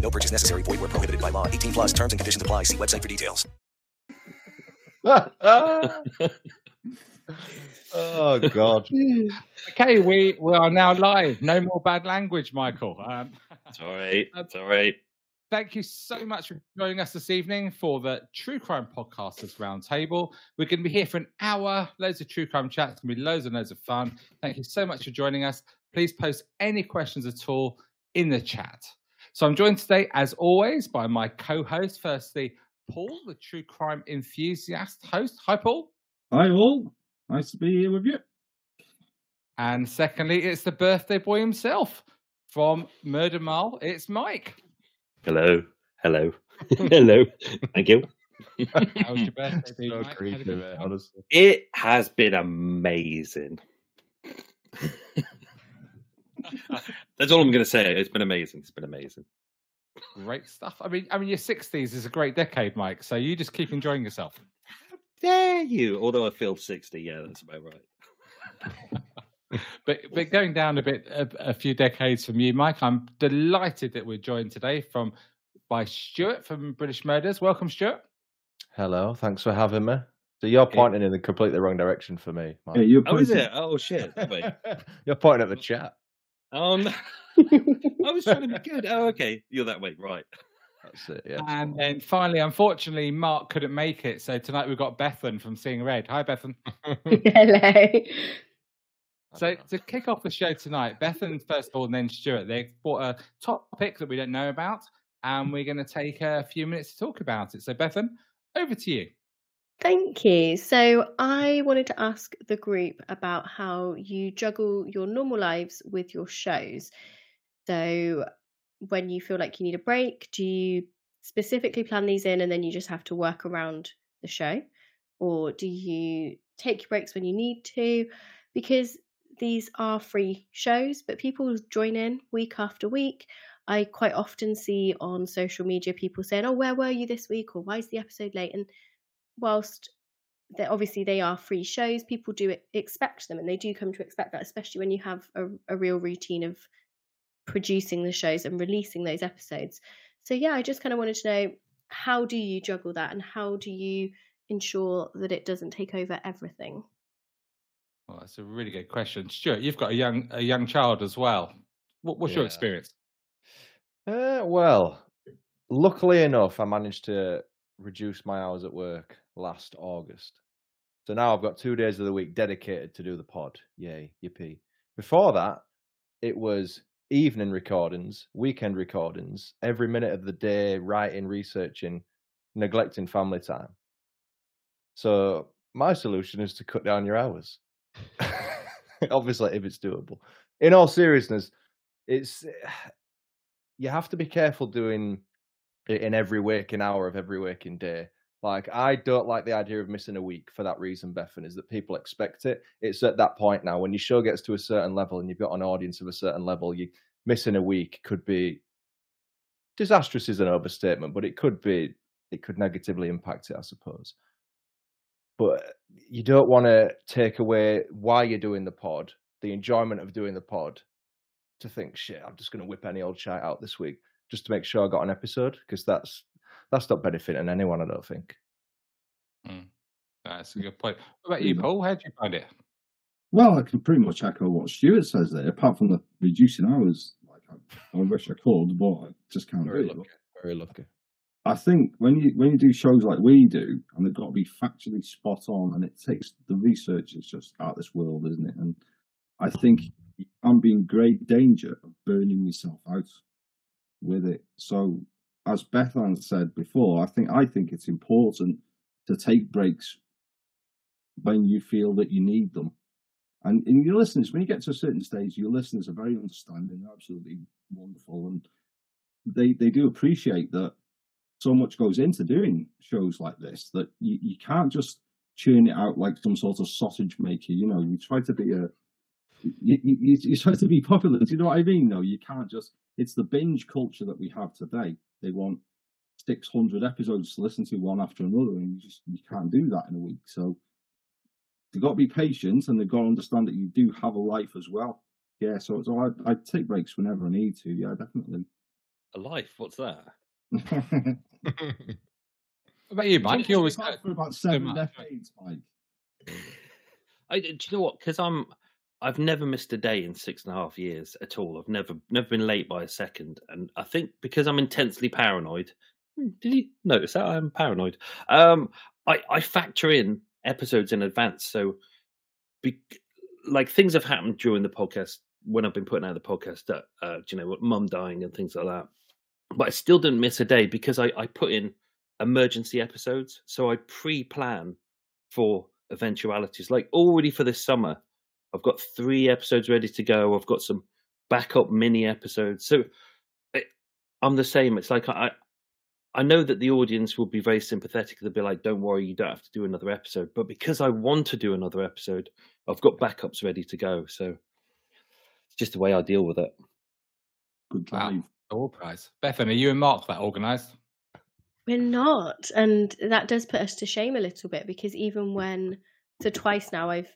No purchase necessary. Void where prohibited by law. 18 plus terms and conditions apply. See website for details. oh God! Okay, we, we are now live. No more bad language, Michael. Um, It's all right. It's all right. thank you so much for joining us this evening for the True Crime Podcasters Roundtable. We're going to be here for an hour, loads of true crime chats, it's going to be loads and loads of fun. Thank you so much for joining us. Please post any questions at all in the chat. So I'm joined today, as always, by my co-host. Firstly, Paul, the true crime enthusiast host. Hi, Paul. Hi all, nice to be here with you. And secondly, it's the birthday boy himself from Murder Mile. It's Mike. Hello. Hello. Hello. Thank you. How's your birthday been, so Mike? Creepy, good mate, honestly. It has been amazing. That's all I'm going to say. It's been amazing. It's been amazing. Great stuff. I mean, I mean, your sixties is a great decade, Mike. So you just keep enjoying yourself. Dare you? Although I feel 60. Yeah, that's about right. But but going down a bit, a, a few decades from you, Mike, I'm delighted that we're joined today from by Stuart from British Murders. Welcome, Stuart. Hello, thanks for having me. So you're pointing in the completely wrong direction for me. Mike. Yeah, you're Oh, is it? Oh, shit. You're pointing at the chat. Oh, um, no. I was trying to be good. Oh, okay. You're that way. Right. That's it. Yeah. And then finally, unfortunately, Mark couldn't make it. So tonight we've got Bethan from Seeing Red. Hi, Bethan. Hello. So to kick off the show tonight, Bethan first of all, and then Stuart, they brought a topic that we don't know about, and we're going to take a few minutes to talk about it. So Bethan, over to you. Thank you. So, I wanted to ask the group about how you juggle your normal lives with your shows. So, when you feel like you need a break, do you specifically plan these in and then you just have to work around the show? Or do you take your breaks when you need to? Because these are free shows, but people join in week after week. I quite often see on social media people saying, Oh, where were you this week? Or why is the episode late? And whilst they obviously they are free shows, people do expect them and they do come to expect that, especially when you have a, a real routine of producing the shows and releasing those episodes. So yeah, I just kind of wanted to know how do you juggle that and how do you ensure that it doesn't take over everything? Well, that's a really good question, Stuart. You've got a young a young child as well. What, what's your experience? Uh, well, luckily enough, I managed to reduce my hours at work last August. So now I've got two days of the week dedicated to do the pod. Yay, yippee. Before that, it was evening recordings, weekend recordings, every minute of the day, writing, researching, neglecting family time. So my solution is to cut down your hours. Obviously, if it's doable. In all seriousness, it's you have to be careful doing in every waking hour of every waking day. Like I don't like the idea of missing a week for that reason, Bethan, is that people expect it. It's at that point now when your show gets to a certain level and you've got an audience of a certain level, you missing a week could be disastrous is an overstatement, but it could be it could negatively impact it, I suppose. But you don't want to take away why you're doing the pod, the enjoyment of doing the pod, to think, shit, I'm just going to whip any old shite out this week just to make sure I got an episode because that's that's not benefiting anyone, I don't think. Mm. That's a mm. good point. What about you, Paul? How do you find it? Well, I can pretty much echo what Stuart says there. Apart from the reducing hours, like I, I wish I could, but I just can't Very do it. lucky. Very lucky. I think when you when you do shows like we do, and they've got to be factually spot on, and it takes the research is just out of this world, isn't it? And I think mm. I'm being great danger of burning myself out with it. So, as Bethan said before, I think I think it's important to take breaks when you feel that you need them. And, in your listeners, when you get to a certain stage, your listeners are very understanding, absolutely wonderful, and they they do appreciate that so much goes into doing shows like this that you, you can't just churn it out like some sort of sausage maker. You know, you try to be a you, you, you try to be popular. Do you know what I mean? No, you can't just. It's the binge culture that we have today. They want 600 episodes to listen to one after another, and you just you can't do that in a week. So you've got to be patient, and they've got to understand that you do have a life as well. Yeah, so so I I take breaks whenever I need to. Yeah, definitely. A life? What's that? What about you, Mike? You always for go about, for about so seven much. decades, Mike. I, do you know what? Because I'm, I've never missed a day in six and a half years at all. I've never, never been late by a second, and I think because I'm intensely paranoid. Hmm, Did you notice that I'm paranoid? Um, I, I factor in episodes in advance, so be, like things have happened during the podcast when I've been putting out the podcast. That uh, you know what, mum dying and things like that. But I still didn't miss a day because I, I put in emergency episodes, so I pre-plan for eventualities. Like already for this summer, I've got three episodes ready to go. I've got some backup mini episodes. So it, I'm the same. It's like I, I know that the audience will be very sympathetic. They'll be like, "Don't worry, you don't have to do another episode." But because I want to do another episode, I've got backups ready to go. So it's just the way I deal with it. Good Wow. drive. all prize. Bethan, are you and Mark that organised? We're not. And that does put us to shame a little bit because even when, so twice now I've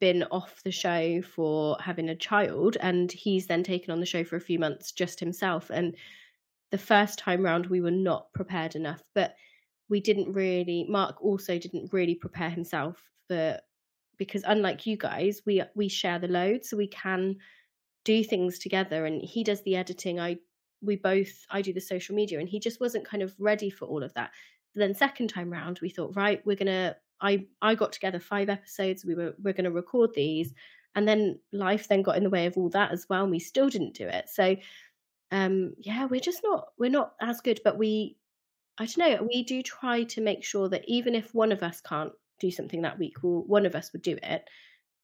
been off the show for having a child and he's then taken on the show for a few months just himself. And the first time round, we were not prepared enough. But we didn't really, Mark also didn't really prepare himself for, because unlike you guys, we we share the load so we can do things together and he does the editing i we both i do the social media and he just wasn't kind of ready for all of that then second time round we thought right we're gonna i i got together five episodes we were we're gonna record these and then life then got in the way of all that as well and we still didn't do it. So um yeah we're just not we're not as good but we i don't know we do try to make sure that even if one of us can't do something that week well one of us would do it.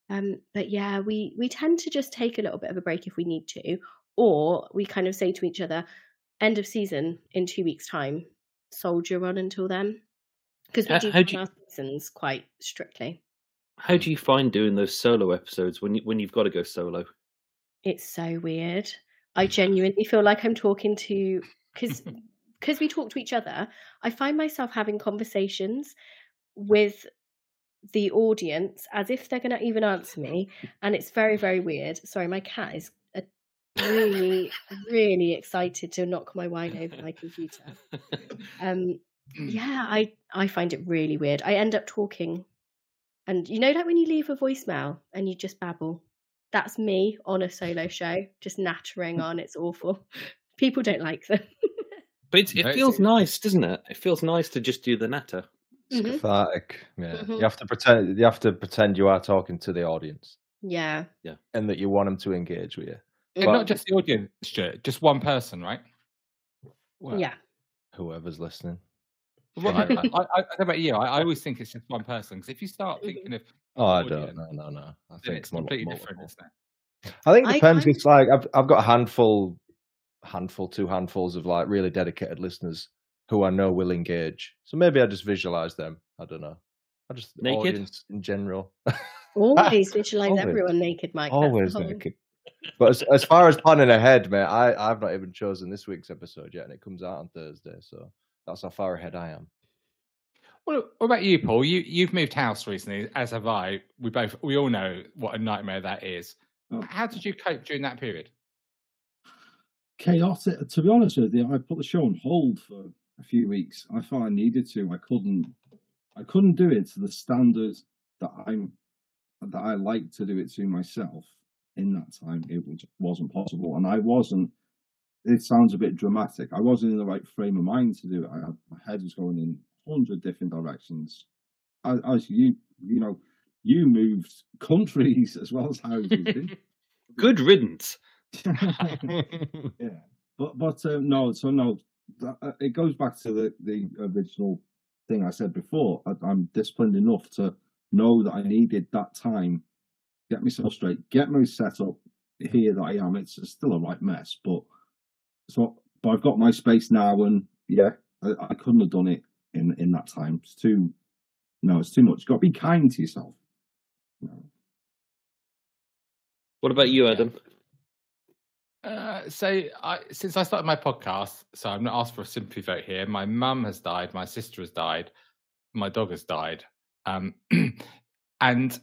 Um, but yeah, we we tend to just take a little bit of a break if we need to, or we kind of say to each other, "End of season in two weeks' time. Soldier on until then," because we How- do how do you- our seasons quite strictly. How do you find doing those solo episodes when you, when you've got to go solo? It's so weird. I genuinely feel like I'm talking to because because we talk to each other. I find myself having conversations with the audience as if they're going to even answer me, and it's very very weird. Sorry, my cat is really really excited to knock my wine over my computer. Um, yeah, I I find it really weird. I end up talking, and you know, like when you leave a voicemail and you just babble. That's me on a solo show, just nattering on. It's awful. People don't like them. But it's, it Right, feels so- nice, doesn't it? It feels nice to just do the natter. It's Mhm. cathartic. Yeah, Mhm. you have to pretend. You have to pretend you are talking to the audience yeah, yeah, and that you want them to engage with you. And But- not just the audience, Stuart, just one person, right? Well, yeah. Whoever's listening. Well, I, I, I, I don't know about you. I, I always think it's just one person because if you start Mhm. thinking of Oh, I don't. No, no, no. I think it's mul- completely multiple. different, isn't it? I think it I depends. It's like I've I've got a handful, handful, two handfuls of like really dedicated listeners who I know will engage. So maybe I just visualize them. I don't know. I just Naked? audience in general. Always visualize Always. everyone naked, Mike. Always naked. But as, as far as planning ahead, mate, I I've not even chosen this week's episode yet, and it comes out on Thursday. So that's how far ahead I am. Well, what about you, Paul? You you've moved house recently, as have I. We both we all know what a nightmare that is. Oh. How did you cope during that period? chaotic. To be honest with you, I put the show on hold for a few weeks. I thought I needed to. I couldn't. I couldn't do it to the standards that I'm that I like to do it to myself. In that time, it was, wasn't possible, and I wasn't. It sounds a bit dramatic. I wasn't in the right frame of mind to do it. I had, my head was going in hundred different directions. As, as you, you know, you moved countries as well as houses. Good riddance. yeah, but but um, no, so no, that, uh, it goes back to the the original thing I said before. I, I'm disciplined enough to know that I needed that time, get myself straight, get my setup here that I am. It's still a right mess, but so but I've got my space now, and yeah, I, I couldn't have done it in in that time. It's too no, it's too much. You've got to be kind to yourself. You know. What about you, Adam? Uh, so, I, since I started my podcast, so I'm not asked for a sympathy vote here. My mum has died, my sister has died, my dog has died, um, and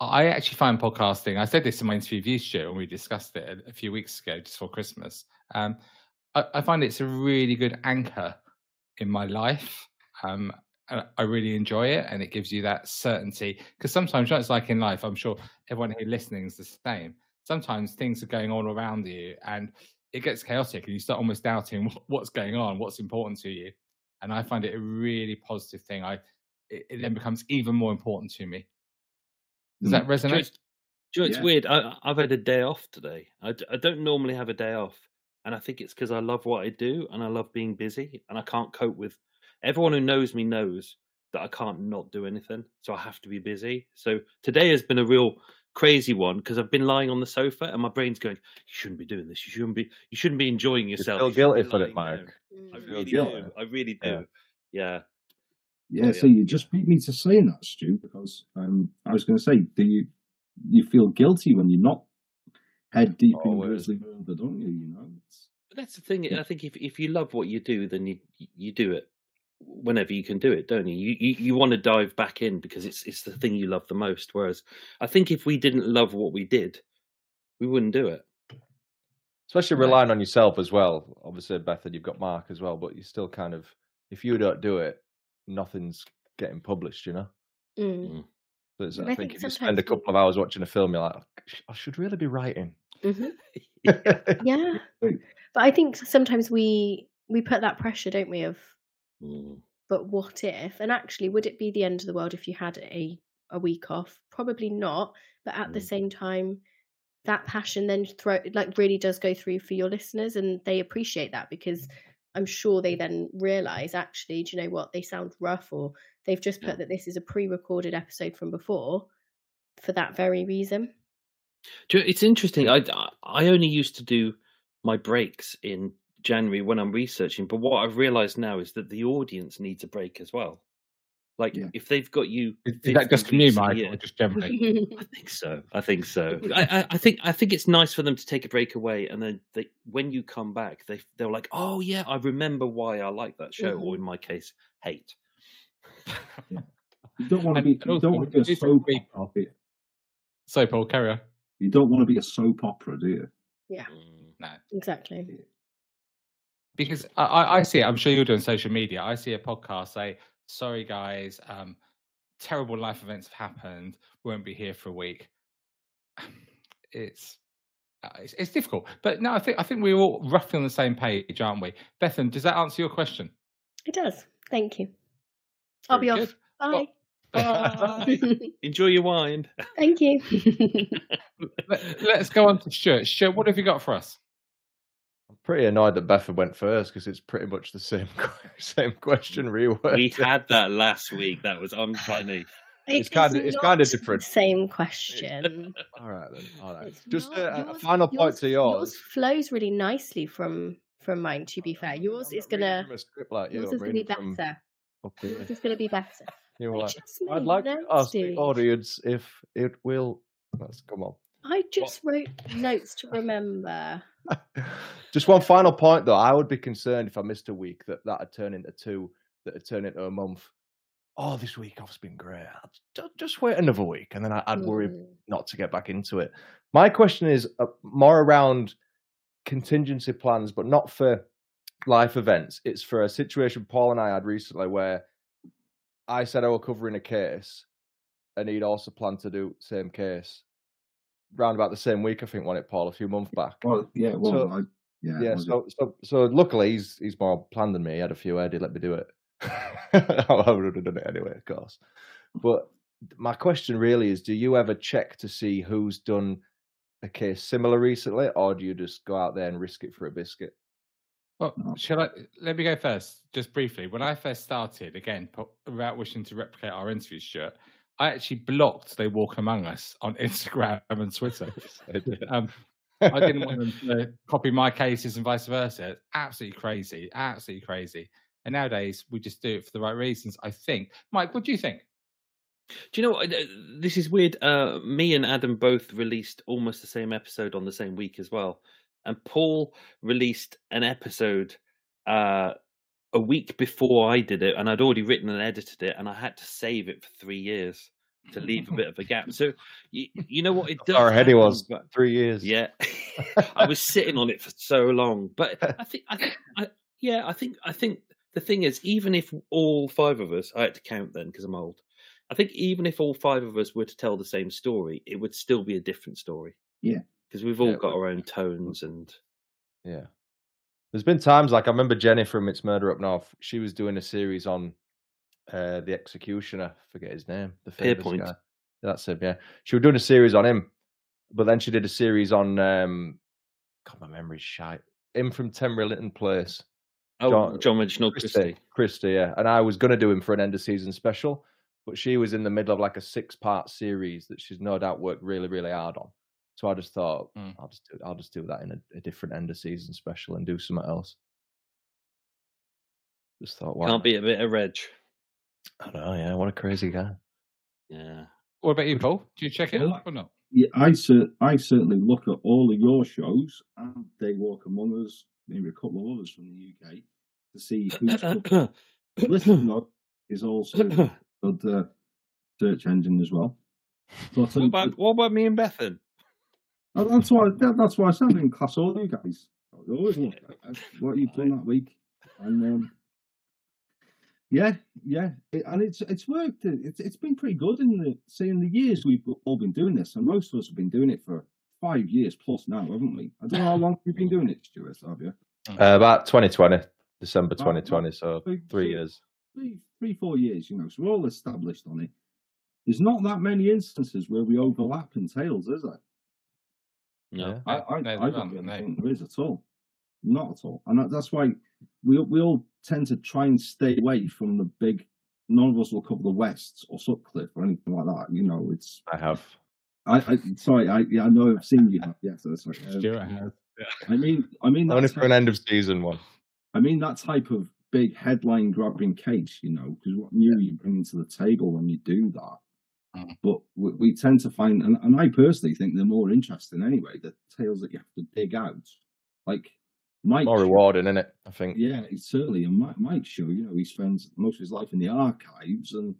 I actually find podcasting. I said this in my interview with you, Stuart, when we discussed it a, few weeks ago, just for Christmas. Um, I, I, find it's a really good anchor in my life. Um, I really enjoy it, and it gives you that certainty. Because sometimes, just like in life, I'm sure everyone here listening is the same sometimes things are going on around you and it gets chaotic and you start almost doubting what's going on, what's important to you. And I find it a really positive thing. I it, it then becomes even more important to me. Does that mm. resonate? Do you know, it's yeah. weird. I, have had a day off today. I, I don't normally have a day off, and I think it's because I love what I do and I love being busy, and I can't cope with. Everyone who knows me knows that I can't not do anything, so I have to be busy. So today has been a real crazy one because I've been lying on the sofa and my brain's going, "You shouldn't be doing this. You shouldn't be. You shouldn't be enjoying yourself." You feel guilty for it, Mike. I really do. I really do. Yeah. Yeah. Yeah. So you just beat me to saying that, Stu, because um, I was going to say, do you you feel guilty when you're not head deep oh, in Grizzly Boulder, don't you? You know. It's... That's the thing. I think if if you love what you do, then you you do it whenever you can do it, don't you? You you, you want to dive back in because it's it's the thing you love the most. Whereas I think if we didn't love what we did, we wouldn't do it. Especially relying on yourself as well. Obviously, Bethan, you've got Mark as well, but you still kind of if you don't do it, nothing's getting published. You know. Mm. So I, I, think, think if you spend a couple of hours watching a film, you're like, I should really be writing. Mm-hmm. yeah, but I think sometimes we we put that pressure, don't we, of Mm. But what if? And actually, would it be the end of the world if you had a a week off? Probably not. But at mm. the same time, that passion then throw like really does go through for your listeners, and they appreciate that because I'm sure they then realize actually, do you know what? They sound rough, or they've just put yeah. that this is a pre-recorded episode from before for that very reason. It's interesting. I I only used to do my breaks in January when I'm researching. But what I've realized now is that the audience needs a break as well. Like yeah. if they've got you, is that just from you, Mike, or just generally? I think so. I think so. I, I, I, think I think it's nice for them to take a break away, and then they, when you come back, they they're like, oh yeah, I remember why I like that show, mm-hmm. or in my case, hate. Yeah. You don't want to be. You don't want to be a soap opera. Soap Paul, carry on. You don't want to be a soap opera, do you? Yeah. Mm, no. Exactly because I, I see it. I'm sure you're doing social media. I see a podcast say, "Sorry, guys, um, terrible life events have happened. Won't be here for a week." It's, uh, it's it's, difficult, but no, I think I think we're all roughly on the same page, aren't we? Bethan, does that answer your question? It does. Thank you. I'll be good. off. Bye. Bye. Enjoy your wine. Thank you. Let, us go on to Stuart. Stuart, what have you got for us? I'm pretty annoyed that Beffa went first because it's pretty much the same same question reworded. We had that last week. That was unfunny. It's kind of it's kind of different. Same question. all right then. All right. It's Just a, a, final point to yours. Yours flows really nicely from from mine. To be fair, yours is gonna like yours is gonna be better. Yours is gonna be better. You're like, I'd like to ask the audience if it will. Let's come on. I just what? wrote notes to remember. just one final point, though. I would be concerned if I missed a week that that had turned into two, that had turned into a month. Oh, this week off's been great. I'll just wait another week, and then I'd worry mm. not to get back into it. My question is uh, more around contingency plans, but not for life events. It's for a situation Paul and I had recently where I said I was covering a case, and he'd also planned to do same case round about the same week, I think, won it, Paul, a few months back. Well, yeah, well, so, I, yeah, yeah. So, so, so, luckily, he's he's more planned than me. He had a few Eddie let me do it. I would have done it anyway, of course. But my question really is: Do you ever check to see who's done a case similar recently, or do you just go out there and risk it for a biscuit? Well, shall I? Let me go first, just briefly. When I first started, again, without wishing to replicate our interview, shirt, I actually blocked They Walk Among Us on Instagram and Twitter. um, I didn't want them to copy my cases and vice versa. Absolutely crazy. Absolutely crazy. And nowadays, we just do it for the right reasons. I think. Mike, what do you think? Do you know what? This is weird. Uh, me and Adam both released almost the same episode on the same week as well, and Paul released an episode uh, a week before I did it, and I'd already written and edited it, and I had to save it for three years to leave a bit of a gap. So you, you know what it does. How head was. but- Three years. yeah, I was sitting on it for so long, but I think I think I, yeah, I think I think the thing is, even if all five of us, I had to count then because I'm old. I think even if all five of us were to tell the same story, it would still be a different story. Yeah. because we've all Yeah, got our own tones and Yeah. There's been times like I remember Jenny from It's Murder Up North. She was doing a series on uh the executioner. Forget his name. The Pierrepoint. guy. That's him. Yeah. She was doing a series on him, but then she did a series on. um God, my memory's shite. Him from Ten Rillington Place. oh, John- John, Reginald Christie. Christie. Christie, yeah. And I was gonna do him for an end of season special, but she was in the middle of like a six part series that she's no doubt worked really, really hard on. So I just thought Mm. I'll just do I'll just do that in a, a different end of season special and do something else. Just thought, why Can't be a bit of Reg. I don't know, yeah. What a crazy guy. Yeah. What about you, Paul? Do you check it out or not? Yeah, I cer- I certainly look at all of your shows and They Walk Among Us, maybe a couple of others from the UK, to see who's good. Listen Log is also a good uh, search engine as well. But what, um, about, what about me and Bethan? Uh, that's why that, that's why I said in class all you guys. I always look at what you've done that week, and um, yeah, yeah, it, and it's it's worked. It's it's been pretty good in the say in the years we've all been doing this, and most of us have been doing it for five years plus now, haven't we? I don't know how long you've been doing it, Stuart. Have you? Uh, about 2020, December Wow, wow. 2020, so Three- three years. three, three, four years, you know, so we're all established on it. There's not that many instances where we overlap in tales, is there? No. I, I, No, I don't aren't, really no. think there is at all. Not at all. And that, that's why we we all tend to try and stay away from the big. None of us will cover the Wests or Sutcliffe or anything like that. You know, it's. I have. I, I sorry, I yeah, I know I've seen you. Yes, that's right. Um, Stuart has. I mean, I mean, Only that's for an end of season one. I mean that type of big headline grabbing case, you know, because what new you bring to the table when you do that. Mm. But we, we tend to find, and, and I personally think they're more interesting anyway. The tales that you have to dig out, like Mike. More rewarding, isn't it? I think. Yeah, it's certainly. And Mike, Mike's show, you know, he spends most of his life in the archives and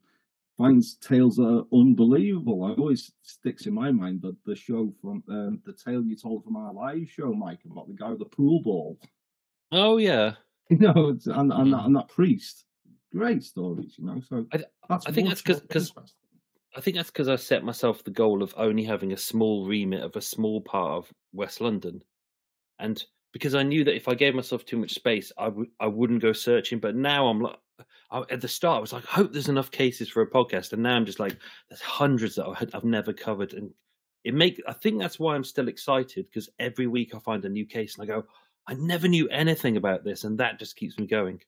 finds tales that are unbelievable. I always sticks in my mind that the show from um, the tale you told from our live show, Mike, about the guy with the pool ball. Oh yeah. you know, it's, and, and, that, and that priest. Great stories, you know. So I- that's I think that's that's 'cause- more 'cause- interesting. I think that's because I set myself the goal of only having a small remit of a small part of West London, and because I knew that if I gave myself too much space, I would I wouldn't go searching. But now I'm like, I, at the start, I was like, I hope there's enough cases for a podcast, and now I'm just like, there's hundreds that I've never covered, and it make I think that's why I'm still excited because every week I find a new case, and I go, I never knew anything about this, and that just keeps me going.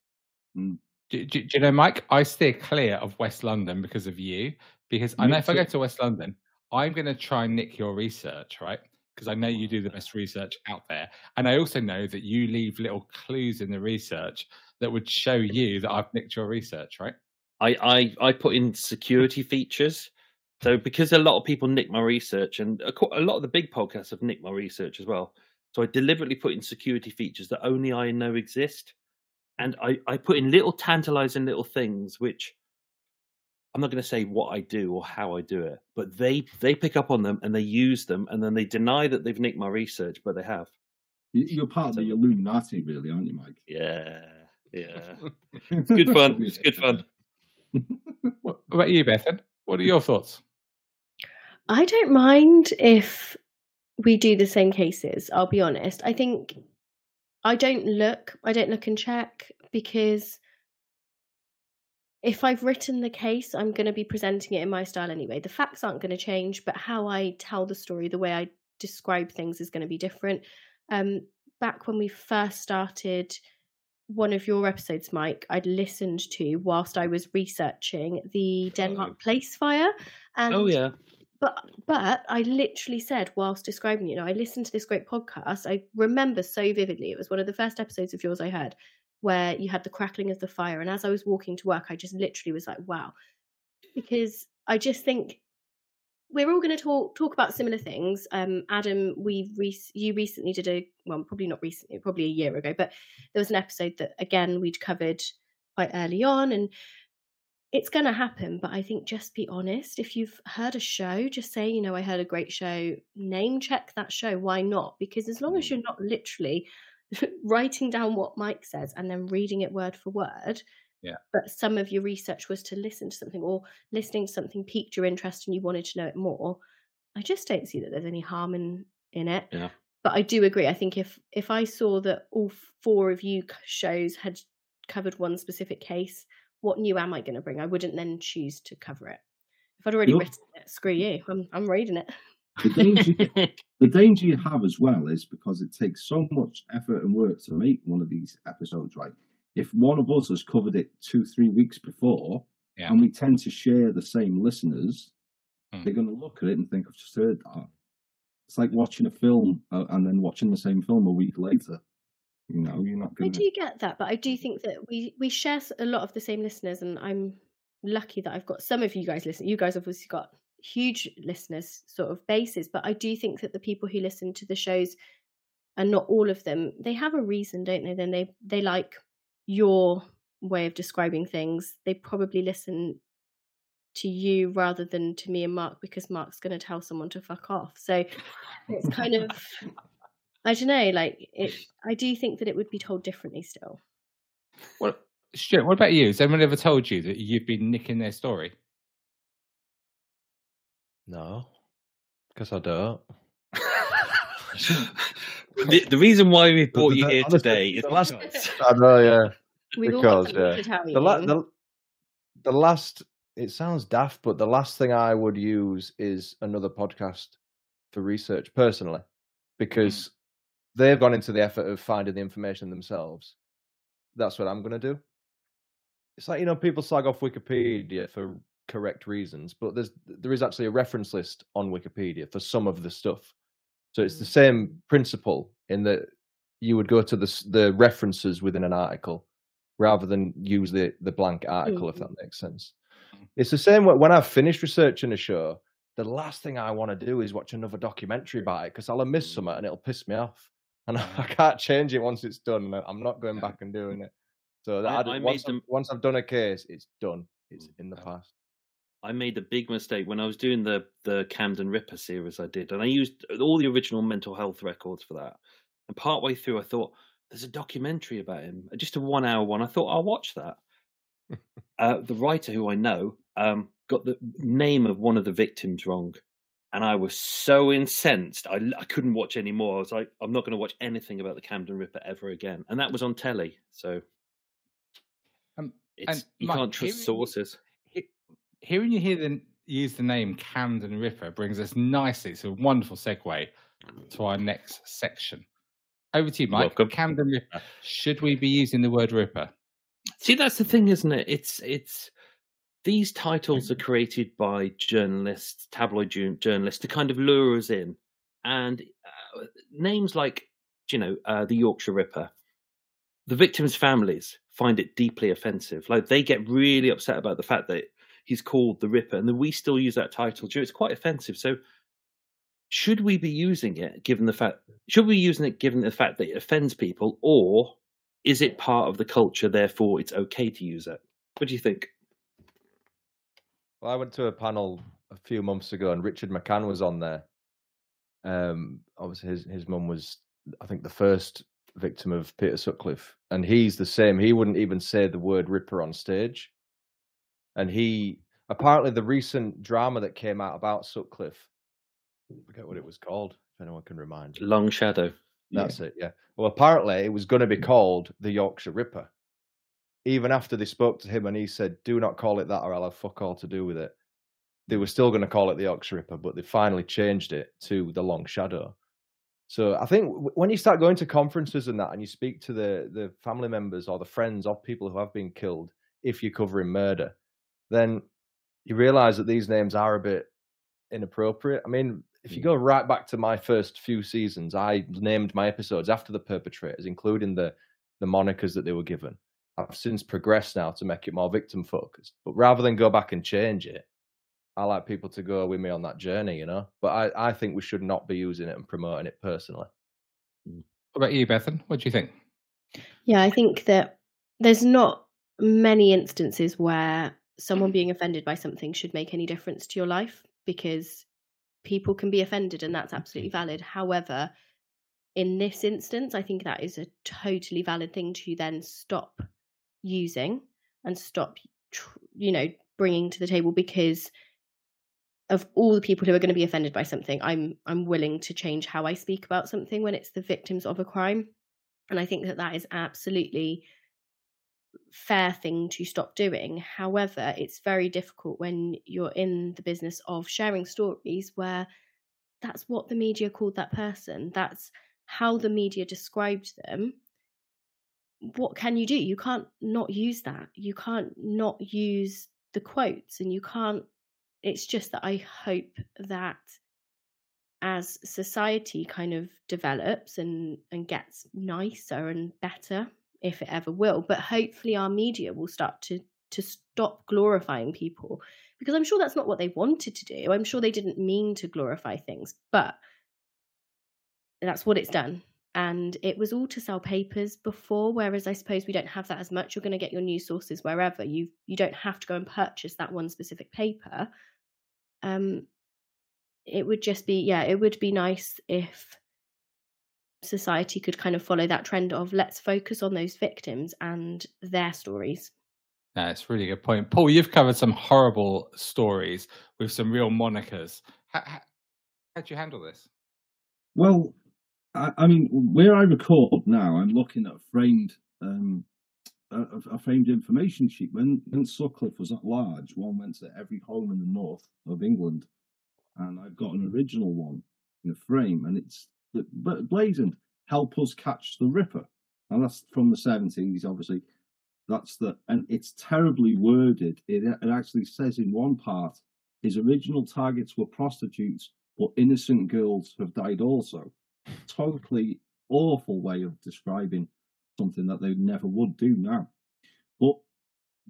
Mm. Do, do, do you know, Mike? I steer clear of West London because of you. Because I know if I go to West London, I'm going to try and nick your research, right? Because I know you do the best research out there, and I also know that you leave little clues in the research that would show you that I've nicked your research, right? I, I I put in security features. So because a lot of people nick my research, and a, a lot of the big podcasts have nicked my research as well. So I deliberately put in security features that only I know exist, and I I put in little tantalizing little things which I'm not going to say what I do or how I do it, but they they pick up on them and they use them, and then they deny that they've nicked my research, but they have. You- You're part of the Illuminati, really, aren't you, Mike? Yeah, yeah. It's good fun. It's good fun. What what about you, Bethan? What are your thoughts? I don't mind if we do the same cases. I'll be honest. I think I don't look. I don't look and check because if I've written the case, I'm going to be presenting it in my style anyway. The facts aren't going to change, but how I tell the story, the way I describe things, is going to be different. Um, back when we first started one of your episodes, Mike, I'd listened to whilst I was researching the Denmark Place fire. And Oh yeah. but but I literally said whilst describing you know, I listened to this great podcast. I remember so vividly. It was one of the first episodes of yours I heard. Where you had the crackling of the fire. And as I was walking to work, I just literally was like, wow. Because I just think we're all going to talk talk about similar things. Um, Adam, we re- you recently did a well, probably not recently, probably a year ago, but there was an episode that again we'd covered quite early on, and it's going to happen. But I think just be honest. If you've heard a show, just say, you know, I heard a great show. Name check that show. Why not? Because as long as Mm. you're not literally writing down what Mike says and then reading it word for word, Yeah. but some of your research was to listen to something or listening to something piqued your interest and you wanted to know it more. I just don't see that there's any harm in in it. Yeah. but i do agree. I think if if i saw that all four of you shows had covered one specific case what new am i going to bring? I wouldn't then choose to cover it. If i'd already You're- written it screw you. I'm, I'm reading it The danger, the danger you have as well is because it takes so much effort and work to make one of these episodes right. If one of us has covered it two, three weeks before, Yeah. and we tend to share the same listeners, Hmm. they're going to look at it and think, I've just heard that. It's like watching a film uh, and then watching the same film a week later. You know, you're not I going to. do get that, but I do think that we we share a lot of the same listeners, and I'm lucky that I've got some of you guys listen. You guys obviously got huge listeners sort of bases, but I do think that the people who listen to the shows, and not all of them, they have a reason, don't they? Then they they like your way of describing things. They probably listen to you rather than to me and Mark because Mark's going to tell someone to fuck off. So it's kind of I don't know, like it. I do think that it would be told differently still. What, Stuart, what about you? Has anyone ever told you that you've been nicking their story? No, because I don't. the, the reason why we brought you the- here honestly, today is the last- I know, yeah. We've all got Because, yeah. to tell you. The, la- the, the last, it sounds daft, but the last thing I would use is another podcast for research personally, because mm. they've gone into the effort of finding the information themselves. That's what I'm going to do. It's like, you know, people slag off Wikipedia for correct reasons, but there's there is actually a reference list on Wikipedia for some of the stuff. So it's the mm. same principle in that you would go to the the references within an article rather than use the the blank article, if mm-hmm. that makes sense. Mm. It's the same when I've finished researching a show. The last thing I want to do is watch another documentary about it because I'll have missed mm. something and it'll piss me off, and I can't change it once it's done. I'm not going back and doing it. So that I- I, d- I made once, them- once I've done a case, it's done. It's in the past. I made a big mistake when I was doing the the Camden Ripper series. I did, and I used all the original mental health records for that. And partway through, I thought there's a documentary about him, just a one hour one. I thought I'll watch that. uh, the writer, who I know, um, got the name of one of the victims wrong, and I was so incensed. I I couldn't watch anymore. I was like, I'm not going to watch anything about the Camden Ripper ever again. And that was on telly, so Um, it's you can't trust sources. He- hearing you hear the, use the name Camden Ripper brings us nicely. It's a wonderful segue to our next section. Over to you, Mike. Welcome. Camden Ripper. Should we be using the word Ripper? See, that's the thing, isn't it? It's it's these titles are created by journalists, tabloid journalists, to kind of lure us in, and uh, names like you know uh, the Yorkshire Ripper. The victims' families find it deeply offensive. Like they get really upset about the fact that he's called the Ripper, and then we still use that title. Joe, It's quite offensive. So, should we be using it given the fact? Should we be using it given the fact that it offends people, or is it part of the culture? Therefore, it's okay to use it. What do you think? Well, I went to a panel a few months ago, and Richard McCann was on there. Um, obviously, his his mum was, I think, the first victim of Peter Sutcliffe, and he's the same. He wouldn't even say the word "ripper" on stage, and he apparently the recent drama that came out about Sutcliffe, I forget what it was called. If anyone can remind, me. Long Shadow. That's it, yeah. Well, apparently it was going to be called the Yorkshire Ripper. Even after they spoke to him and he said, do not call it that or I'll have fuck all to do with it. They were still going to call it the Yorkshire Ripper, but they finally changed it to the Long Shadow. So I think when you start going to conferences and that and you speak to the, the family members or the friends of people who have been killed, if you're covering murder, then you realize that these names are a bit inappropriate. I mean, if you hmm. go right back to my first few seasons, I named my episodes after the perpetrators, including the the monikers that they were given. I've since progressed now to make it more victim focused. But rather than go back and change it, I like people to go with me on that journey, you know. But I, I think we should not be using it and promoting it personally. Hmm. What about you, Bethan? What do you think? Yeah, I think that there's not many instances where someone mm-hmm. being offended by something should make any difference to your life because people can be offended and that's absolutely mm-hmm. valid. However, in this instance, I think that is a totally valid thing to then stop using and stop, you know, bringing to the table because of all the people who are going to be offended by something, I'm I'm willing to change how I speak about something when it's the victims of a crime, and I think that that is absolutely fair thing to stop doing. However, it's very difficult when you're in the business of sharing stories where that's what the media called that person. That's how the media described them. What can you do? You can't not use that. You can't not use the quotes and you can't it's just that I hope that as society kind of develops and and gets nicer and better if it ever will but hopefully our media will start to to stop glorifying people. Because i'm sure that's not what they wanted to do. I'm sure they didn't mean to glorify things but that's what it's done. And it was all to sell papers before whereas i suppose we don't have that as much. You're going to get your news sources wherever. You you don't have to go and purchase that one specific paper. Um it would just be yeah it would be nice if society could kind of follow that trend of let's focus on those victims and their stories. That's a really good point. Paul you've covered some horrible stories with some real monikers. How, how, how'd you handle this? Well I, I, mean where i record now i'm looking at a framed um a, a, framed information sheet. When when sutcliffe was at large one went to every home in the north of england and I've got an original one in a frame, and it's blazoned "Help us catch the Ripper," and that's from the 70s, obviously. That's the and it's terribly worded. It, it actually says in one part, his original targets were prostitutes, but innocent girls have died also. Totally awful way of describing something that they never would do now. But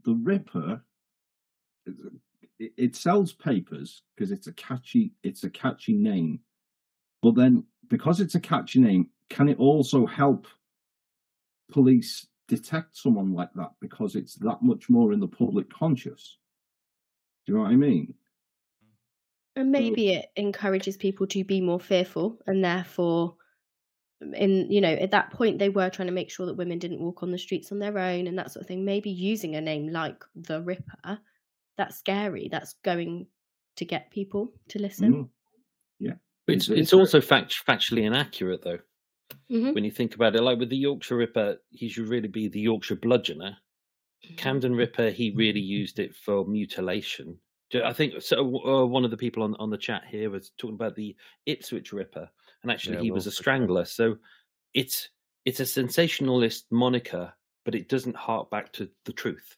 the Ripper it, it sells papers because it's a catchy it's a catchy name but then because it's a catchy name can it also help police detect someone like that because it's that much more in the public conscious do you know what i mean and maybe it encourages people to be more fearful and therefore in you know at that point they were trying to make sure that women didn't walk on the streets on their own and that sort of thing maybe using a name like the ripper that's scary. That's going to get people to listen. Mm. Yeah, it's it's also fact, factually inaccurate though. Mm-hmm. When you think about it, like with the Yorkshire Ripper, he should really be the Yorkshire Bludgeoner. Mm-hmm. Camden Ripper, he really used it for mutilation. I think so, uh, one of the people on, on the chat here was talking about the Ipswich Ripper, and actually yeah, he was a strangler. So it's it's a sensationalist moniker, but it doesn't hark back to the truth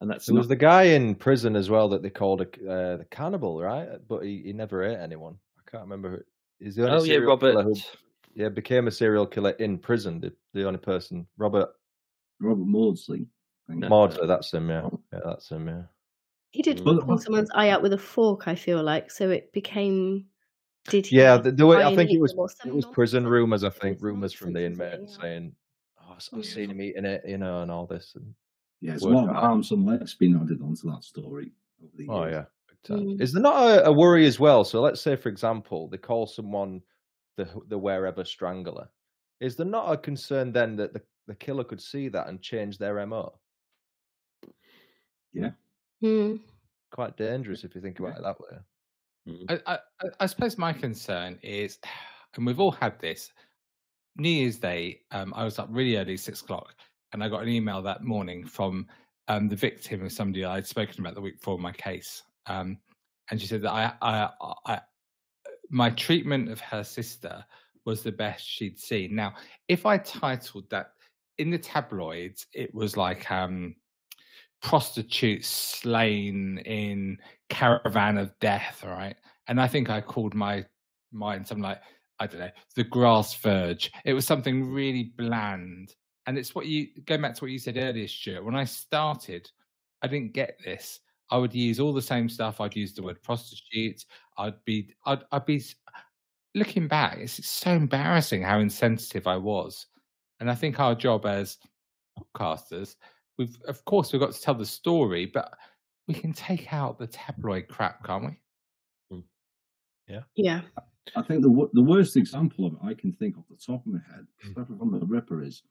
and that's there not... was the guy in prison as well that they called a uh, the cannibal, right? But he, he never ate anyone. I can't remember. Is the only oh yeah, Robert. Who, yeah, became a serial killer in prison. The, the only person, Robert. Robert Maudsley. Maudsley, that's him. Yeah, yeah, that's him. Yeah. He did pull someone's eye out with a fork. I feel like so it became. Did he yeah, the, the way I think it was it was prison rumors. I think rumors from the inmates yeah. saying, "Oh, I've seen him eating it," you know, and all this. And yeah, it's more arms and legs being added onto that story. oh yeah. Mm. Is there not a, a, worry as well? So let's say, for example, they call someone the the wherever strangler. Is there not a concern then that the, the killer could see that and change their mo? Yeah. Mm. Quite dangerous if you think about it that way. Mm. I, I, I suppose my concern is, and we've all had this. New Year's Day, um, I was up really early, six o'clock, and I got an email that morning from um, the victim of somebody I'd spoken about the week before my case, um, and she said that I, I, I, my treatment of her sister was the best she'd seen. Now, if I titled that in the tabloids, it was like um, prostitutes slain in caravan of death, right? And I think I called my mine something like I don't know, the grass verge. It was something really bland And it's what you going back to what you said earlier, Stuart. When I started, I didn't get this. I would use all the same stuff. I'd use the word prostitute. I'd be, I'd, I'd be. Looking back, it's so embarrassing how insensitive I was. And I think our job as podcasters, we've of course we've got to tell the story, but we can take out the tabloid crap, can't we? Hmm. Yeah. Yeah. I think the the worst example of it I can think off the top of my head, hmm. especially from the Ripper, is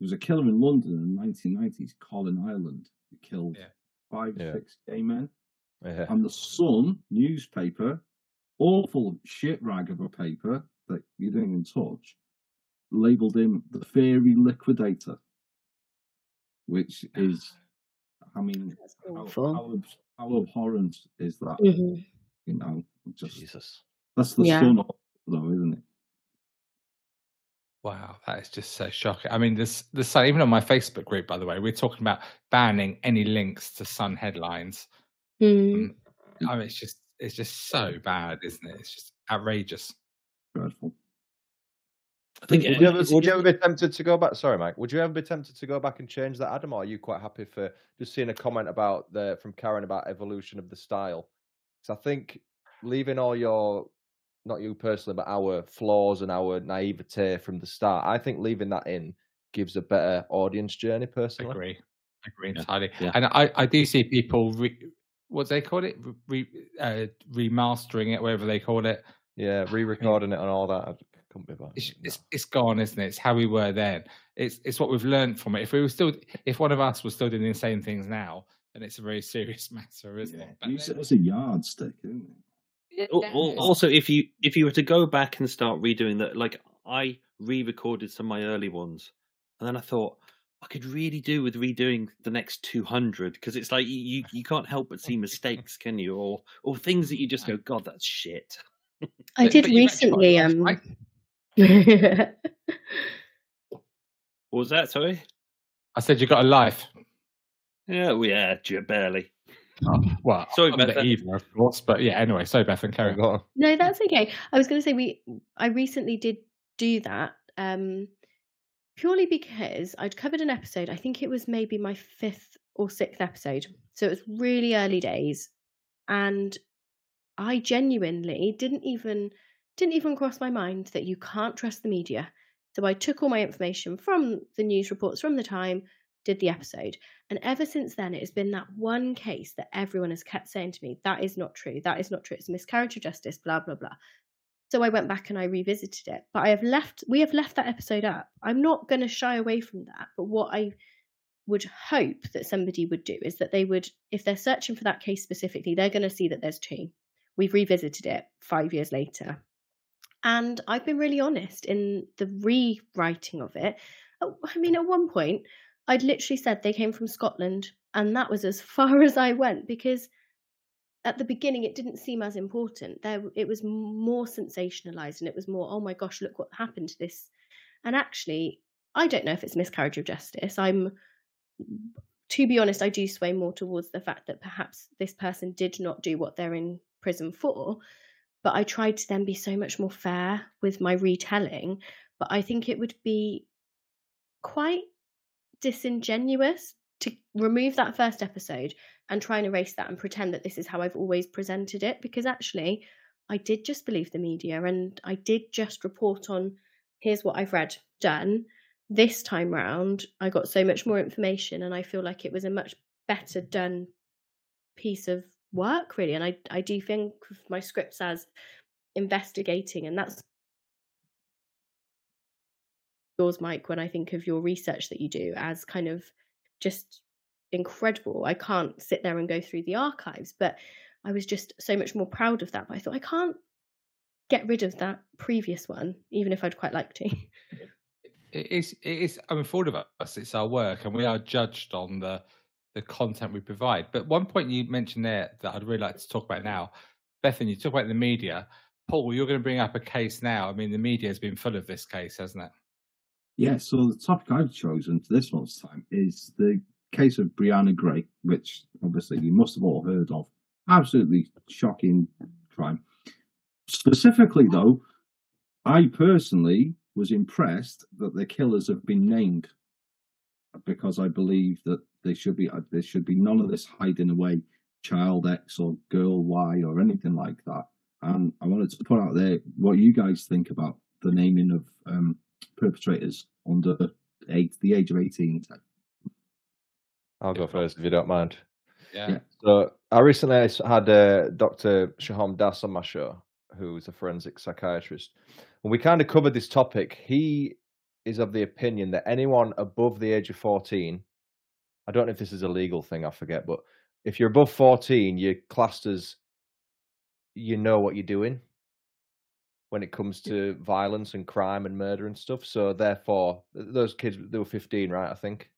there was a killer in London in the 1990s, Colin Ireland, who killed Yeah. Five, Yeah. six gay men. Yeah. And the Sun newspaper, awful shit rag of a paper that you didn't even touch, labelled him the fairy liquidator, which is, I mean, how, how, how abhorrent is that? Mhm. You know, just Jesus. that's the Yeah. Sun, though, isn't it? Wow, that is just so shocking. I mean, this the Sun, even on my Facebook group, by the way, we're talking about banning any links to Sun headlines. Mm. I mean, it's just it's just so bad, isn't it? It's just outrageous. Dreadful. I think Would it- you, ever, it's- would you ever it's- be tempted to go back? Sorry, Mike. Would you ever be tempted to go back and change that, Adam? Or are you quite happy for just seeing a comment about the from Karen about evolution of the style? Because I think leaving all your, not you personally, but our flaws and our naivete from the start, I think leaving that in gives a better audience journey. Personally, agree, agree entirely. yeah. And I I do see people re, what do they call it re, uh, remastering it, whatever they call it. yeah, re-recording it and all that. I couldn't be It's, bothered. it's it's gone, isn't it? It's how we were then. It's it's what we've learned from it. If we were still, if one of us was still doing the same things now, then it's a very serious matter, isn't it? But Use it as a yardstick, isn't it? Al- al- Also, if you if you were to go back and start redoing that, like I re-recorded some of my early ones, and then I thought I could really do with redoing the next two hundred because it's like you, you you can't help but see mistakes, can you? Or or things that you just go, God, that's shit. I did but you mentioned what recently. Um, night. What was that? Sorry. I said you got a life. Yeah, well, yeah, j- barely. Oh, well, Sorry, not that Bethan. either, of course. But yeah, anyway. So Bethan carry Go on. on. no, that's okay. I was going to say we. I recently did do that. Um, purely because I'd covered an episode. I think it was maybe my fifth or sixth episode. So it was really early days, and I genuinely didn't even didn't even cross my mind that you can't trust the media. So I took all my information from the news reports from the time, did the episode, and ever since then it has been that one case that everyone has kept saying to me that is not true, that is not true, it's a miscarriage of justice, blah blah blah. So I went back and I revisited it, but I have left we have left that episode up. I'm not going to shy away from that, but what I would hope that somebody would do is that they would, if they're searching for that case specifically, they're going to see that there's two. We've revisited it five years later. And I've been really honest in the rewriting of it. Oh, I mean, at one point, I'd literally said they came from Scotland, and that was as far as I went because at the beginning it didn't seem as important. There, it was more sensationalized, and it was more, oh my gosh, look what happened to this. And actually, I don't know if it's miscarriage of justice. I'm to be honest, I do sway more towards the fact that perhaps this person did not do what they're in prison for. But I tried to then be so much more fair with my retelling. But I think it would be quite disingenuous to remove that first episode and try and erase that and pretend that this is how I've always presented it. Because actually, I did just believe the media and I did just report on here's what I've read, done this time round i got so much more information and i feel like it was a much better done piece of work really and i i do think my scripts as investigating and that's yours mike when i think of your research that you do as kind of just incredible i can't sit there and go through the archives but i was just so much more proud of that but i thought i can't get rid of that previous one even if i'd quite like to It is. It is. I mean, for all of us, it's our work, and we mm. are judged on the the content we provide. But one point you mentioned there that I'd really like to talk about now, Bethan, you talk about the media. Paul, you're going to bring up a case now. I mean, the media has been full of this case, hasn't it? Yeah, so the topic I've chosen for this month's time is the case of Brianna Ghey, which obviously you must have all heard of. Absolutely shocking crime. Specifically, though, I personally was impressed that the killers have been named. because I believe that there should be uh, there should be none of this hiding away child X or girl Y or anything like that. And I wanted to put out there what you guys think about the naming of um, perpetrators under eight, the age of eighteen. I'll go first if you don't mind. Yeah. Yeah. So I recently had uh, Dr. Sohom Das on my show, who's a forensic psychiatrist, and we kind of covered this topic. He is of the opinion that anyone above the age of fourteen, I don't know if this is a legal thing, I forget, but if you're above fourteen, you're classed as you know what you're doing when it comes to violence and crime and murder and stuff. So therefore, those kids they were fifteen, right? I think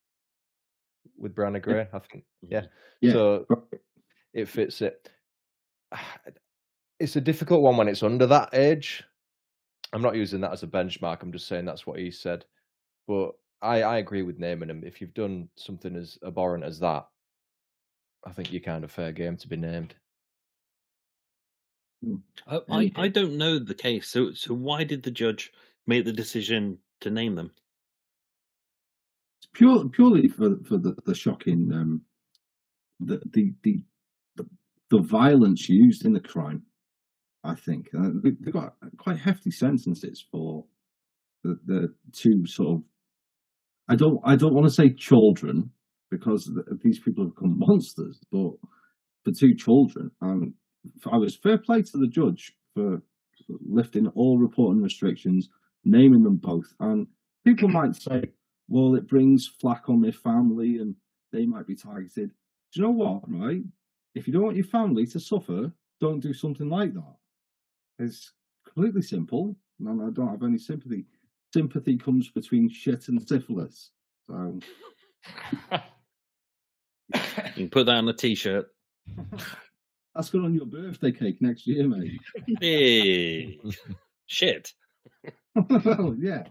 with Brianna Ghey, I think. Mm-hmm. Yeah. Yeah, So it fits it. It's a difficult one when it's under that age. I'm not using that as a benchmark. I'm just saying that's what he said. But I, I agree with naming him. If you've done something as abhorrent as that, I think you're kind of fair game to be named. I, I, I don't know the case. So so why did the judge make the decision to name them? pure, purely for for the, the shocking um, the, the the the violence used in the crime. I think uh, they, they got quite hefty sentences for the, the two sort of. I don't I don't want to say children because these people have become monsters, but for two children, um, I was fair play to the judge for lifting all reporting restrictions, naming them both, and people might say, well, it brings flack on their family and they might be targeted. Do you know what, right? If you don't want your family to suffer, don't do something like that. It's completely simple, and I don't have any sympathy. Sympathy comes between shit and syphilis. So, You can put that on a t-shirt. that's good on your birthday cake next year, mate. Hey, shit. well, yeah.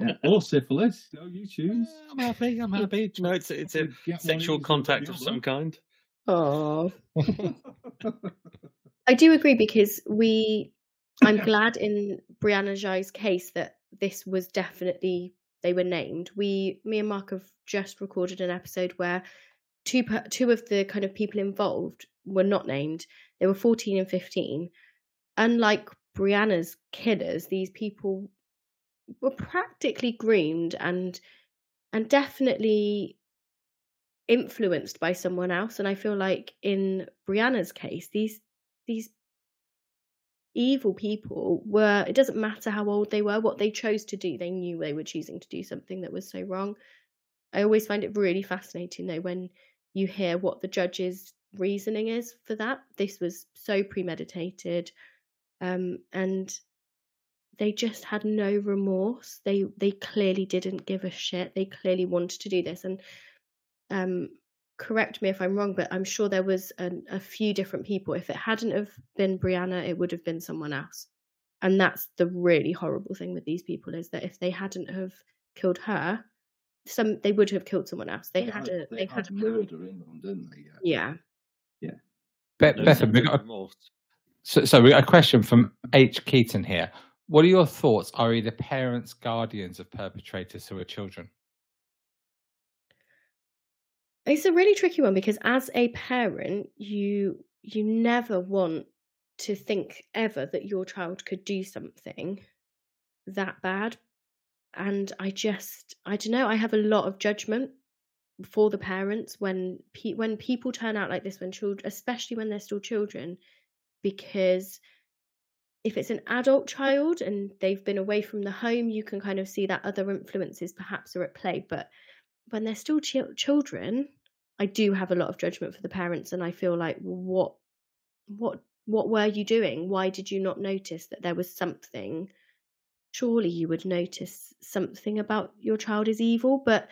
yeah. Or syphilis. No, you choose. Eh, I'm happy. I'm happy. No, it's it's a sexual contact of some kind. Oh, I do agree because we. I'm glad in Brianna Ghey's case that this was definitely they were named. We, me and Mark have just recorded an episode where two two of the kind of people involved were not named. They were 14 and 15. Unlike Brianna's killers, these people were practically groomed and and definitely influenced by someone else and i feel like in brianna's case these these evil people were it doesn't matter how old they were what they chose to do they knew they were choosing to do something that was so wrong i always find it really fascinating though when you hear what the judge's reasoning is for that. This was so premeditated um and they just had no remorse. They they clearly didn't give a shit. They clearly wanted to do this. And um correct me if i'm wrong but i'm sure there was an, a few different people. If it hadn't have been brianna it would have been someone else. And that's the really horrible thing with these people is that if they hadn't have killed her some they would have killed someone else they had a they had a murder in them, didn't they? Yeah. yeah Be- No Bethan, we of got a, so, so we got a question from H. Keaton here. What are your thoughts? Are either parents guardians of perpetrators who are children? It's a really tricky one because as a parent, you you never want to think ever that your child could do something that bad. And I just I don't know, I have a lot of judgment for the parents when pe- when people turn out like this when children especially when they're still children because if it's an adult child and they've been away from the home you can kind of see that other influences perhaps are at play but when they're still chil- children, I do have a lot of judgment for the parents, and I feel like, what, what, what were you doing? Why did you not notice that there was something? Surely you would notice something about your child is evil, but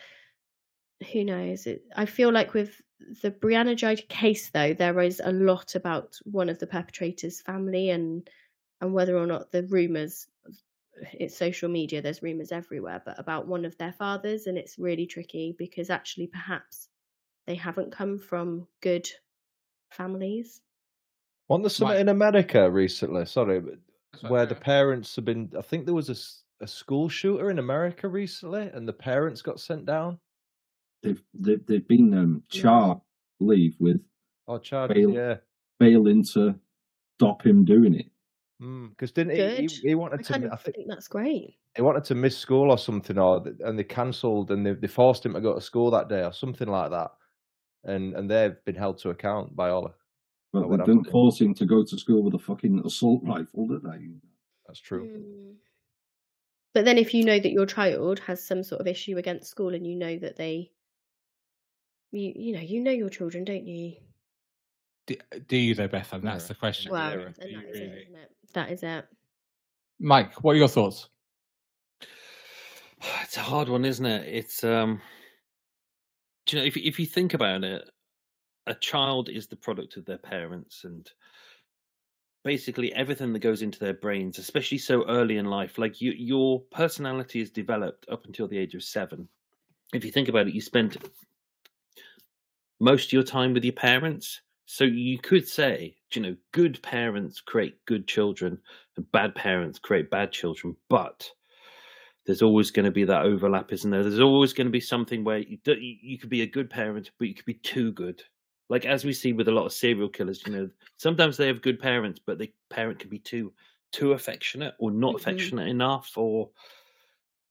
who knows? It, I feel like with the Brianna Ghey case, though, there is a lot about one of the perpetrators' family and and whether or not the rumors it's social media there's rumors everywhere but about one of their fathers and it's really tricky because actually perhaps they haven't come from good families Wasn't there something Right. in America recently? Sorry, but That's right, where carry the parents have been. I think there was a, a school shooter in America recently, and the parents got sent down. they've they've, they've been um, char leave with Oh, Chad, Bale. yeah. failing to stop him doing it. Because didn't he, Good. he? He I wanted to. kind of I think think that's great. he wanted to miss school or something, or and they cancelled and they, they forced him to go to school that day or something like that. And and they've been held to account by Ola. But they whatever. didn't force him to go to school with a fucking assault rifle, did they? That's true. Mm. But then, if you know that your child has some sort of issue against school, and you know that they, you you know, you know your children, don't you? Do, do you though, Beth? And That's the question. Well, Yeah, then Do you that is it, really? isn't it? That is it. Mike, what are your thoughts? It's a hard one, isn't it? It's um, do you know if if you think about it, a child is the product of their parents, and basically everything that goes into their brains, especially so early in life, like you, your personality is developed up until the age of seven. If you think about it, you spend most of your time with your parents. So you could say, you know, good parents create good children, and bad parents create bad children, but there's always going to be that overlap, isn't there? There's always going to be something where you, you you could be a good parent, but you could be too good. Like as we see with a lot of serial killers, you know, sometimes they have good parents, but the parent can be too too affectionate or not Mhm. affectionate enough, or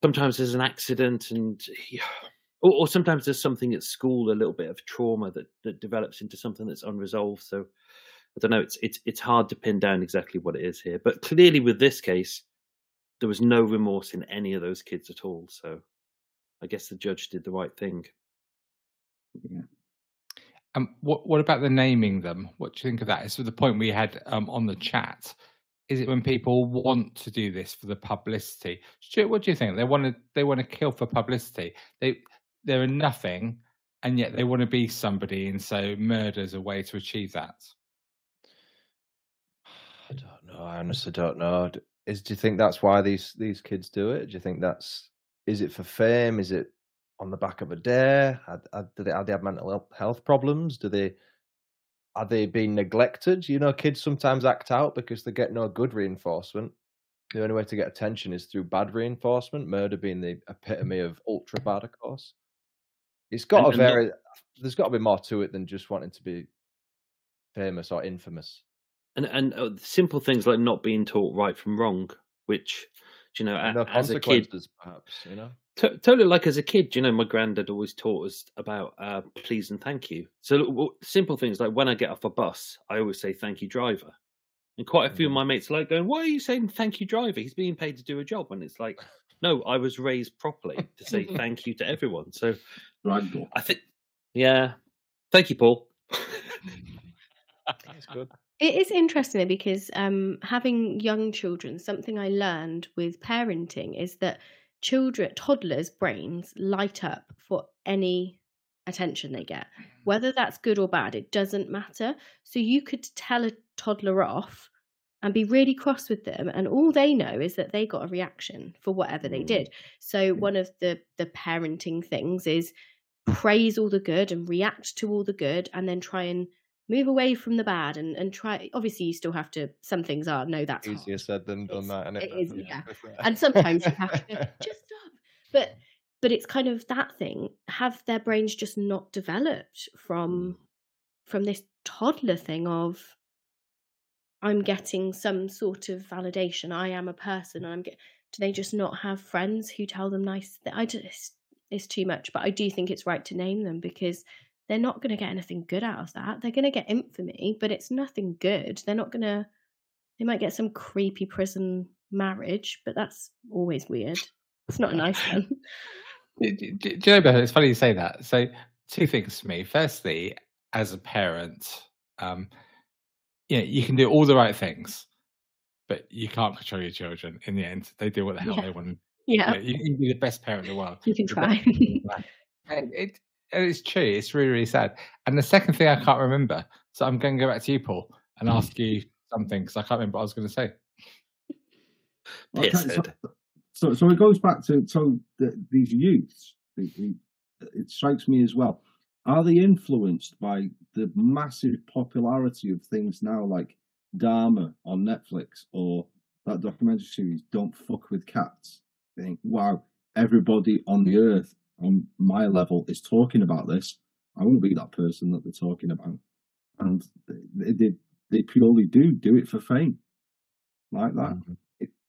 sometimes there's an accident, and yeah, or, or sometimes there's something at school, a little bit of trauma that that develops into something that's unresolved. So I don't know. It's it's it's hard to pin down exactly what it is here, but clearly with this case, there was no remorse in any of those kids at all. So I guess the judge did the right thing. Um, what what about the naming them? What do you think of that? It's the point we had um, on the chat. Is it when people want to do this for the publicity? Stuart, what do you think? They want to they want to kill for publicity. They they're nothing, and yet they want to be somebody, and so murder is a way to achieve that. I don't know. I honestly don't know. Is do you think that's why these these kids do it? Do you think that's is it for fame? Is it on the back of a dare? Had, had, do they, have they have mental health- problems? Do they are they being neglected? You know, kids sometimes act out because they get no good reinforcement. The only way to get attention is through bad reinforcement. Murder being the epitome of ultra bad, of course. It's got And- a and the- very. There's got to be more to it than just wanting to be famous or infamous. And and uh, simple things like not being taught right from wrong, which you know, no as a kid, perhaps. You know. To- totally like as a kid, you know, my granddad always taught us about uh, please and thank you. So look, simple things like when I get off a bus, I always say thank you, driver. And quite a few of Mhm. my mates are like going, "Why are you saying thank you, driver? He's being paid to do a job." And it's like, no, I was raised properly to say thank you to everyone. So Ragdoll. I think, yeah, thank you, Paul. That's good. It is interesting though, because um, having young children, something I learned with parenting is that children, toddlers' brains light up for any attention they get, whether that's good or bad. It doesn't matter. So you could tell a toddler off and be really cross with them, and all they know is that they got a reaction for whatever they Mm. did. So one of the the parenting things is praise all the good and react to all the good, and then try and move away from the bad and and try obviously you still have to some things are no that's hard. Easier said than done. It's- That and it is, yeah. and sometimes you have to just stop but but it's kind of that thing have their brains just not developed from mm. from this toddler thing of i'm getting some sort of validation i am a person and i'm get do they just not have friends who tell them nice th- i just it's too much but i do think it's right to name them because they're not going to get anything good out of that they're going to get infamy but it's nothing good they're not going to they might get some creepy prison marriage but that's always weird it's not a nice one Do, do- do you know, Beth, it's funny you say that. So, two things for me. Firstly, as a parent, um, yeah, you can do all the right things, but you can't control your children. In the end, they do what the hell Yeah. they want. yeah Yeah, you can be the best parent in the world. you can try best parent in the world. And it, it's true. It's really, really sad. And the second thing I can't remember, so I'm going to go back to you, Paul, and mm-hmm. ask you something because I can't remember what I was going to say. Okay, so, so, so it goes back to so the, these youths. the- the- It strikes me as well. Are they influenced by the massive popularity of things now, like Dahmer on Netflix or that documentary series "Don't Fuck with Cats"? They think, wow, everybody on the earth on my level is talking about this, I won't be that person that they're talking about. And they, they, they purely do do it for fame, like that. Mhm.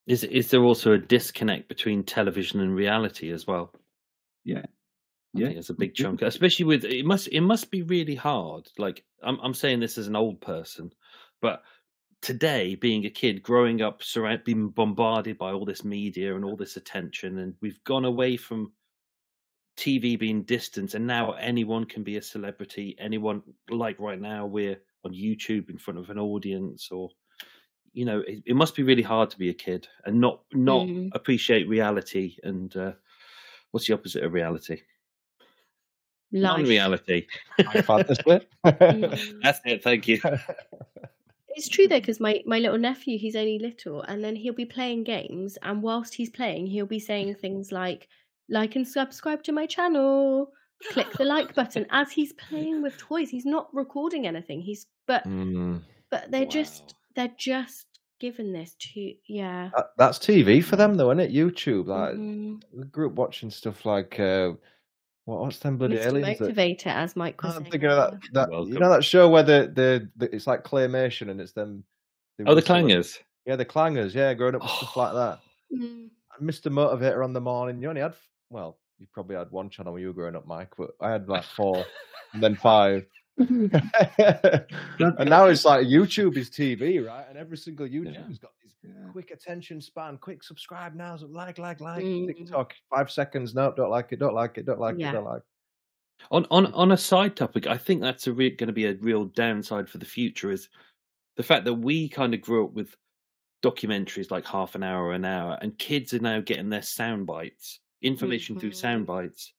Is is there also a disconnect between television and reality as well? Yeah. I Yeah. it's a big chunk, especially with it must it must be really hard. Like I'm I'm saying this as an old person, but today being a kid growing up surround being bombarded by all this media and all this attention and we've gone away from TV being distant and now anyone can be a celebrity anyone like right now we're on YouTube in front of an audience or you know it, it must be really hard to be a kid and not not Mm. appreciate reality and uh, what's the opposite of reality Life. non-reality Fantasy. Mm. that's it thank you It's true though, because my, my little nephew, he's only little, and then he'll be playing games, and whilst he's playing, he'll be saying things like, like and subscribe to my channel, click the like button as he's playing with toys. He's not recording anything. He's but Mm. but they're Wow. just they're just given this to yeah. That, that's TV for them, though, isn't it? YouTube. Like, Mhm. we grew up watching stuff like uh, what, what's them bloody Mr. aliens? that- Motivator, as Mike was I'm saying. thinking of that. earlier. that you know that show where the, the, the it's like claymation and it's them. they oh the whistle and- clangers Yeah, the clangers. Yeah, growing up with stuff like that. Mm. And Mr. Motivator on the morning. You only had well, you probably had one channel when you were growing up, Mike, but I had like four and then five. and now it's like YouTube is TV, right? And every single YouTube's got this quick attention span, quick subscribe now, so like, like, like, Mm. TikTok, five seconds, no, don't like it, don't like it, don't like Yeah. it, don't like it. On on on a side topic, I think that's re- going to be a real downside for the future is the fact that we kind of grew up with documentaries like half an hour, or an hour, and kids are now getting their sound bites, information through Mhm. sound bites,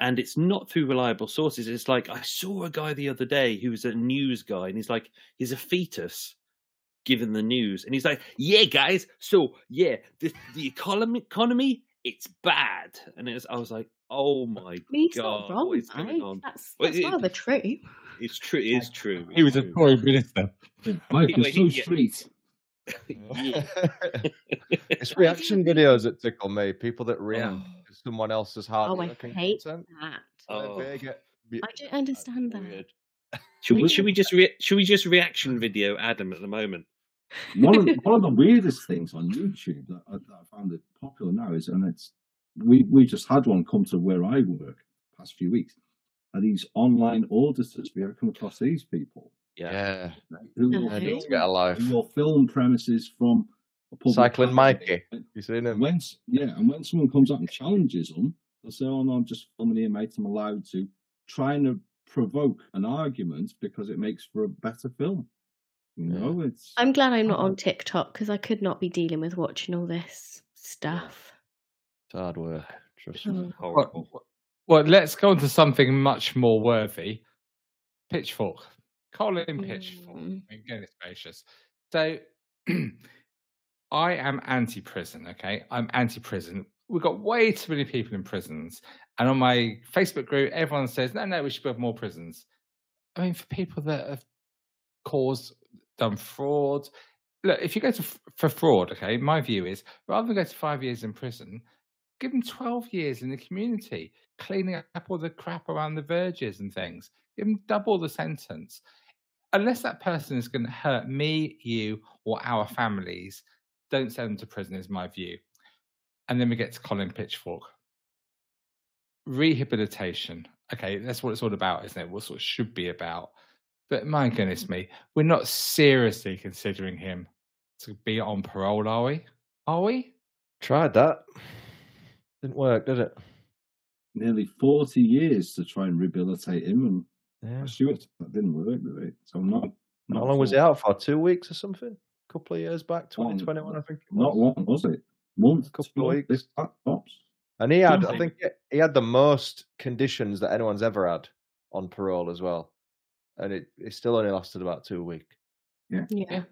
and it's not through reliable sources. It's like I saw a guy the other day who was a news guy, and he's like he's a fetus given the news, and he's like, "Yeah, guys, so yeah, the the economy economy it's bad," and it was, I was like, "Oh my I mean, he's god, not wrong, what is going Mike. on?" That's, Well, that's it- rather true. It's true. It is true. He was a true. Tory minister. Mike, you're so yeah. street. Yeah. it's reaction videos that tickle me. People that react Oh. To someone else's hard Oh, I hate content. that. Oh. Get be- I don't understand that. weird. Should we? Should we just? Re- should we just reaction video Adam at the moment? one of the, one of the weirdest things on YouTube that I, that I found it popular now is, and it's we we just had one come to where I work the past few weeks. Are these online auditors? Have you ever come across these people? Yeah, Who will, film, get a life. who will film premises from a public Cycling highway. Mikey. You seen And him? when yeah, and when someone comes up and challenges them, they'll say, "Oh no, I'm just filming here, mate. I'm allowed to." Trying to provoke an argument because it makes for a better film. You Yeah. know, it's I'm glad I'm not on TikTok because I could not be dealing with watching all this stuff. It's hard work. Trust me. Oh. Horrible. Well, well, let's go on to something much more worthy. Pitchfork. Colin Pitchfork. Mm. My goodness gracious. So I am anti-prison, okay? I'm anti-prison. We've got way too many people in prisons. And on my Facebook group, everyone says, no, no, we should build more prisons. I mean, for people that have caused, done fraud. Look, if you go to for fraud, okay, my view is rather than go to five years in prison, give them 12 years in the community, cleaning up all the crap around the verges and things. Give them double the sentence. Unless that person is going to hurt me, you, or our families, don't send them to prison, is my view. And then we get to Colin Pitchfork. Rehabilitation. Okay, that's what it's all about, isn't it? What sort of should be about. But my goodness me, we're not seriously considering him to be on parole, are we? Are we? Tried that. Didn't work, did it? nearly 40 years to try and rehabilitate him, and Yeah. I'm it- that didn't work, did it? So I'm not. How not long was he out for? Two weeks or something? A couple of years back, Long- 2021, I think. it Not was. long, was it? Month, Couple two, of weeks. this- tops. And he had, I think, he had the most conditions that anyone's ever had on parole as well, and it, it still only lasted about two weeks. Yeah.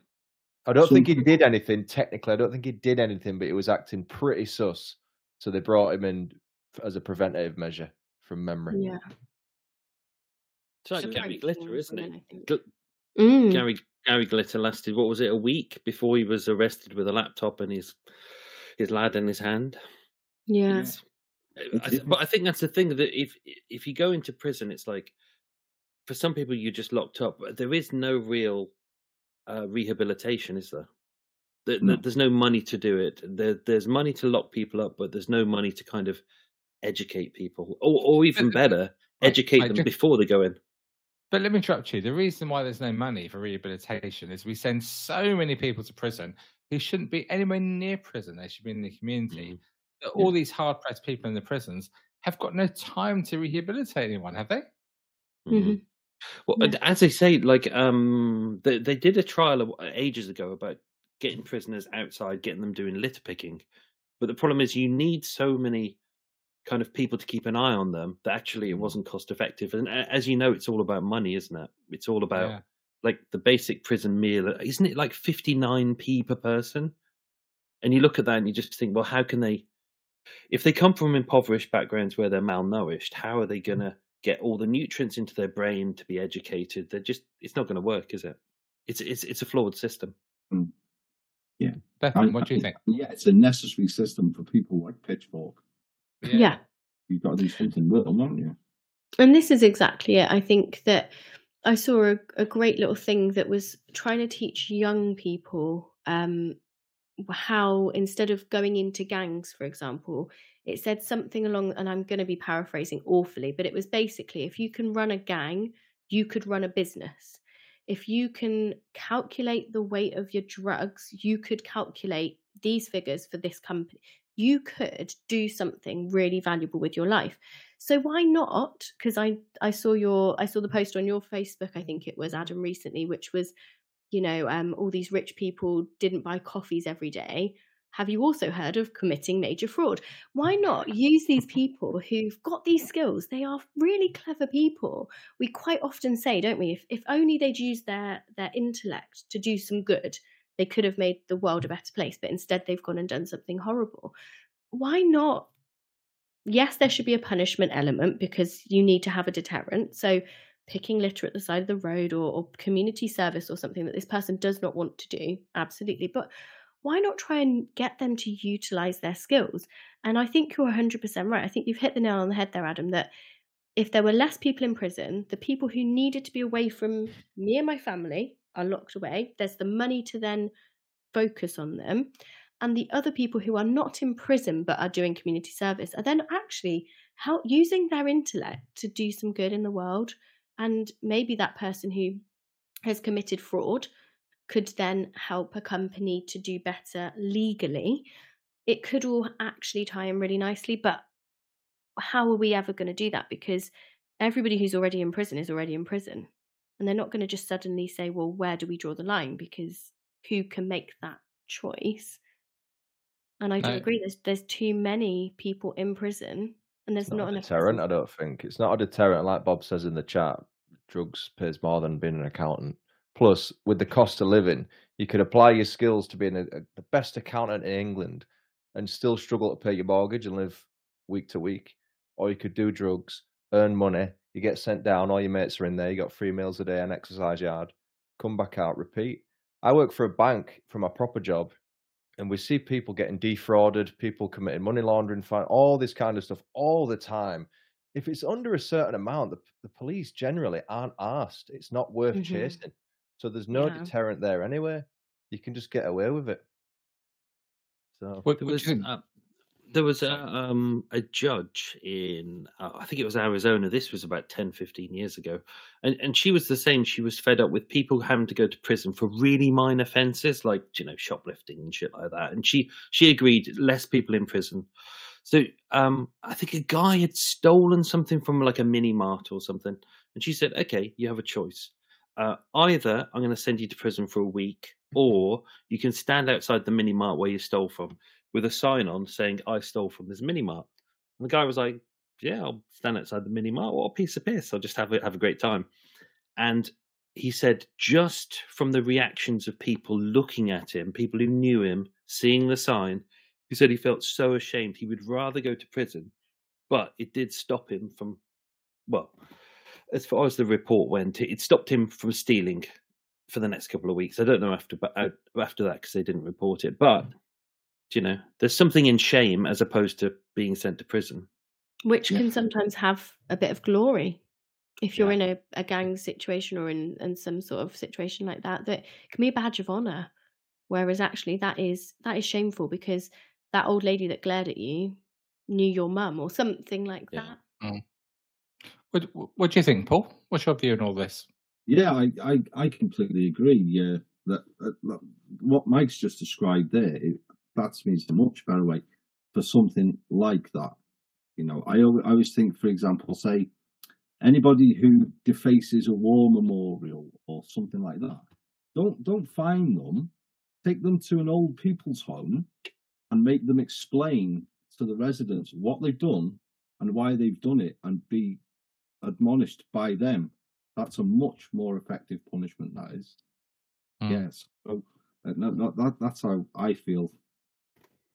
I don't So- think he did anything technically. I don't think he did anything, but he was acting pretty sus. So they brought him in as a preventative measure from memory. Yeah. It's like Some Gary Glitter, isn't it? I think. Gl- Mm. Gary Gary Glitter lasted what was it a week before he was arrested with a laptop and his his lad in his hand. Yeah. It's Uh, I th- but I think that's the thing that if if you go into prison, it's like for some people you're just locked up. There is no real uh, rehabilitation, is there? There- No. There's no money to do it. There, there's money to lock people up, but there's no money to kind of educate people, or, or even better, Right, educate right, them ju- before they go in. But let me interrupt you. The reason why there's no money for rehabilitation is we send so many people to prison who shouldn't be anywhere near prison. They should be in the community. That All these hard pressed people in the prisons have got no time to rehabilitate anyone, have they? Mhm. Mhm. Well, Yeah. as they say, like um, they they did a trial of, ages ago about getting prisoners outside, getting them doing litter picking. But the problem is, you need so many kind of people to keep an eye on them that actually it mm. wasn't cost effective. And as you know, it's all about money, isn't it? It's all about Yeah. like the basic prison meal, uh, isn't it? Like fifty nine p per person. And you look at that and you just think, well, how can they? If they come from impoverished backgrounds where they're malnourished, how are they mm. going to get all the nutrients into their brain to be educated? They're just, it's not going to work, is it? It's it's it's a flawed system. Mm. Bethan, I- what do you think? Yeah, it's a necessary system for people like Pitchfork. Yeah. You've got to do something with them, don't you? And this is exactly it. I think that I saw a, a great little thing that was trying to teach young people um, how, instead of going into gangs, for example, it said something along, and I'm going to be paraphrasing awfully, but it was basically if you can run a gang, you could run a business. If you can calculate the weight of your drugs, you could calculate these figures for this company. You could do something really valuable with your life. So why not? Because I I saw your I saw the post on your Facebook. I think it was Adam recently, which was, you know, um, all these rich people didn't buy coffees every day. Have you also heard of committing major fraud? Why not use these people who've got these skills? They are really clever people. We quite often say, don't we? If if only they'd use their their intellect to do some good, they could have made the world a better place. But instead, they've gone and done something horrible. Why not yes, there should be a punishment element because you need to have a deterrent. So, picking litter at the side of the road or, or community service or something that this person does not want to do, absolutely. But why not try and get them to utilize their skills? And I think you're 100% right. I think you've hit the nail on the head there, Adam, that if there were less people in prison, the people who needed to be away from me and my family are locked away. There's the money to then focus on them. And the other people who are not in prison but are doing community service are then actually help using their intellect to do some good in the world. And maybe that person who has committed fraud could then help a company to do better legally. It could all actually tie in really nicely, but how are we ever going to do that? Because everybody who's already in prison is already in prison. And they're not going to just suddenly say, well, where do we draw the line? Because who can make that choice? And I do No. agree. There's there's too many people in prison, and there's not, not a enough. deterrent, prison- I don't think. It's not a deterrent, like Bob says in the chat. Drugs pays more than being an accountant. Plus, with the cost of living, you could apply your skills to being a, a, the best accountant in England and still struggle to pay your mortgage and live week to week. Or you could do drugs, earn money, you get sent down, all your mates are in there, you got three meals a day, an exercise yard, come back out, repeat. I work for a bank for my proper job and we see people getting defrauded, people committing money laundering, fine, all this kind of stuff all the time. If it's under a certain amount, the, the police generally aren't asked. It's not worth Mhm. chasing. So there's no Yeah. deterrent there anyway. You can just get away with it. So What, what was do you think? uh, there was a um a judge in uh, I think it was Arizona. This was about 10, 15 years ago, and and she was the same. She was fed up with people having to go to prison for really minor offences like you know shoplifting and shit like that. And she she agreed less people in prison. So um I think a guy had stolen something from like a mini mart or something, and she said, "Okay, you have a choice. Uh, either I'm going to send you to prison for a week, or you can stand outside the mini mart where you stole from." With a sign on saying I stole from this mini mart. And the guy was like, Yeah, I'll stand outside the mini mart. What a piece of piss. I'll just have a have a great time. And he said, just from the reactions of people looking at him, people who knew him, seeing the sign, he said he felt so ashamed he would rather go to prison. But it did stop him from well, as far as the report went, it stopped him from stealing for the next couple of weeks. I don't know after uh, after that because they didn't report it. But you know, there's something in shame as opposed to being sent to prison. which Yeah. can sometimes have a bit of glory. If you're Yeah. in a, a gang situation or in, in some sort of situation like that, that can be a badge of honor. Whereas actually that is that is shameful because that old lady that glared at you knew your mum or something like Yeah. that. Mm. What, what do you think, Paul? What's your view on all this? Yeah, I, I, I completely agree. Yeah, that, that, that what Mike's just described there, it, that to me is a much better way for something like that. You know, I always, I always think, for example, say anybody who defaces a war memorial or something like that, don't don't fine them. Take them to an old people's home and make them explain to the residents what they've done and why they've done it, and be admonished by them that's a much more effective punishment. That is, Mm. yes. So uh, no, no, that that's how I feel.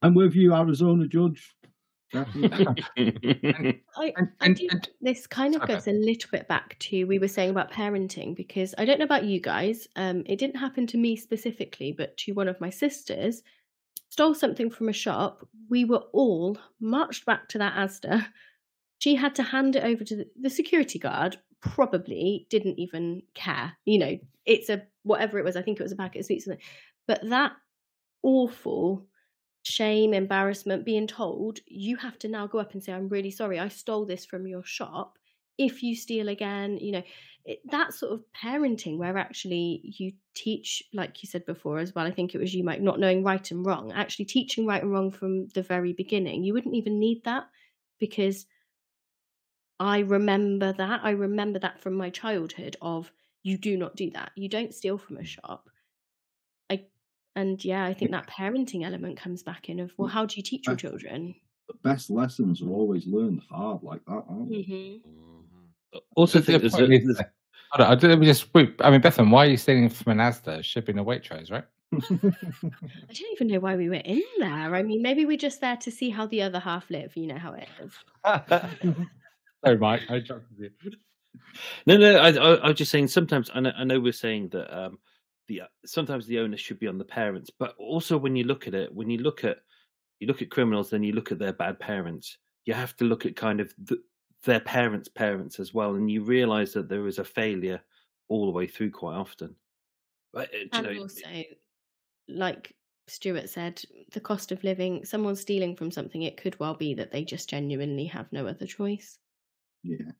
I'm with you, Arizona judge. Definitely. I, And- I and- do this kind of goes a little bit back to we were saying about parenting because I don't know about you guys. Um, it didn't happen to me specifically, but to one of my sisters. Stole something from a shop. We were all marched back to that Asda. She had to hand it over to the, the security guard. Probably didn't even care. You know, it's a whatever it was. I think it was a packet of sweets. But that awful shame, embarrassment, being told you have to now go up and say, I'm really sorry, I stole this from your shop. If you steal again, you know, it, that sort of parenting where actually you teach, like you said before as well, I think it was you, Mike, not knowing right and wrong, actually teaching right and wrong from the very beginning. You wouldn't even need that because I remember that. I remember that from my childhood of you do not do that. You don't steal from a shop. I and yeah, I think that parenting element comes back in of well, how do you teach your children? the best lessons are always learned hard like that, aren't they? Mm-hmm. also, The think there's, point a, is there's that- Hold on, I did- let me just. I mean, Bethan, why are you stealing from an Asda? It should be in a Waitrose, right? I don't even know why we were in there. I mean, maybe we're just there to see how the other half live. You know how it is. Sorry, Mike. I jumped with you. No, no. I, I, I was just saying. Sometimes I know, I know we're saying that um, the sometimes the onus should be on the parents, but also when you look at it, when you look at you look at criminals, then you look at their bad parents. You have to look at kind of the, their parents' parents as well, and you realise that there is a failure all the way through quite often. But, uh, you And know, also, like Stuart said, the cost of living. Someone stealing from something, it could well be that they just genuinely have no other choice. Yeah.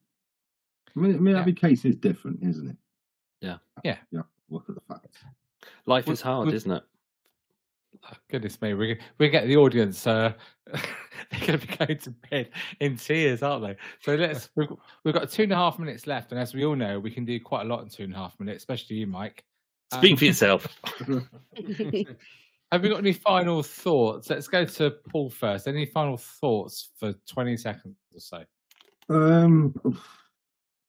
I mean, I mean Yeah. every case is different, isn't it? Yeah. Yeah. Yeah. Look at the facts. life Would- is hard, would- isn't it? Oh, goodness me, we we get the audience. Uh, they're going to be going to bed in tears, aren't they? So let's. We've, we've got two and a half minutes left, and as we all know, we can do quite a lot in two and a half minutes, especially you, Mike. Speak Um, for yourself. Have we got any final thoughts? Let's go to Paul first. Any final thoughts for twenty seconds or so? Um,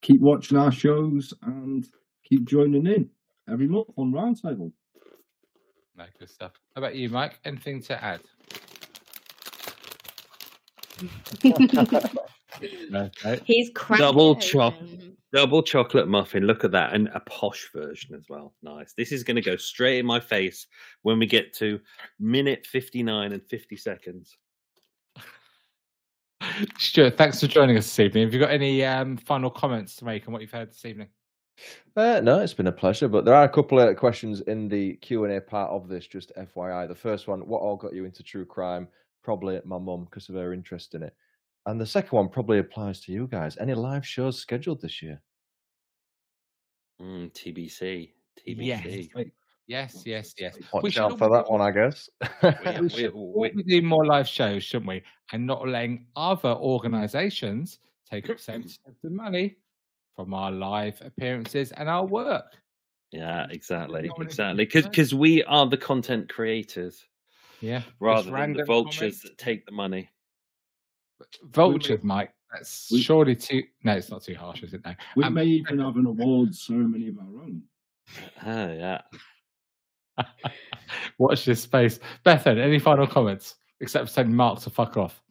keep watching our shows and keep joining in every month on Roundtable. No, good stuff. How about you, Mike? Anything to add? No, no. He's cracking Double it chop. Double chocolate muffin. Look at that, and a posh version as well. Nice. This is going to go straight in my face when we get to minute fifty-nine and fifty seconds. Stuart, thanks for joining us this evening. Have you got any um, final comments to make on what you've heard this evening? Uh, no, it's been a pleasure. But there are a couple of questions in the Q and A part of this. Just FYI, the first one: what all got you into true crime? Probably my mum because of her interest in it. And the second one probably applies to you guys. Any live shows scheduled this year? Mm, TBC. Yes, TBC. wait. yes, yes, yes. Watch should out for that one, I guess. We- we we- should we- all be more live shows, shouldn't we? And not letting other organisations take a percentage of the money from our live appearances and our work. Yeah, exactly, exactly. people Because we are the content creators Yeah, rather than the vultures comments. that take the money. Vultures, Mike. That's we- surely too. No, it's not too harsh, is it? No. We Um, may even have an awards ceremony of our own. Oh yeah. Watch this space. Bethan, any final comments except for telling Mark to fuck off?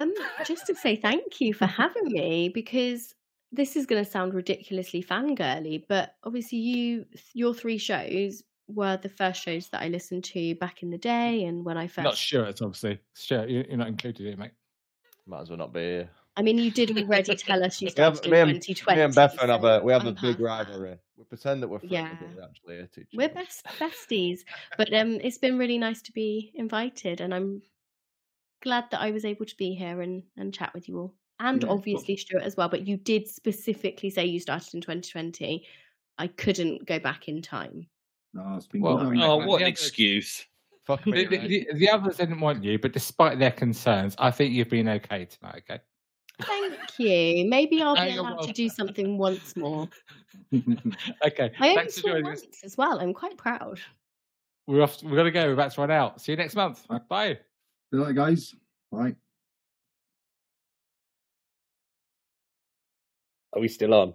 Um, just to say thank you for having me because this is going to sound ridiculously fangirly, but obviously you your three shows were the first shows that I listened to back in the day, and when I first Not sure it's obviously. sure you- you're not included here, mate. Might as well not be here. I mean, you did already tell us you We have, started in and, 2020. me and Bethan have a we have I'm a big past that. rivalry. We pretend that we're friends, Yeah. but we actually hate each We're best besties, but um, it's been really nice to be invited, and I'm glad that I was able to be here and and chat with you all, and Yeah, well- obviously Stuart as well. But you did specifically say you started in 2020. I couldn't go back in time. No, it's been Well, good. Oh, Yeah, what an excuse. The, me. the, the, the others didn't want you, but despite their concerns, I think you've been okay tonight. Okay. Thank you. Maybe I'll Oh, be you're allowed to do something once more. Okay. I only Thanks for saw joining us. once as well. I'm quite proud. We're off. We're gonna go. We're about to run out. See you next month. Right. Bye. Good night, guys. Bye. Are we still on?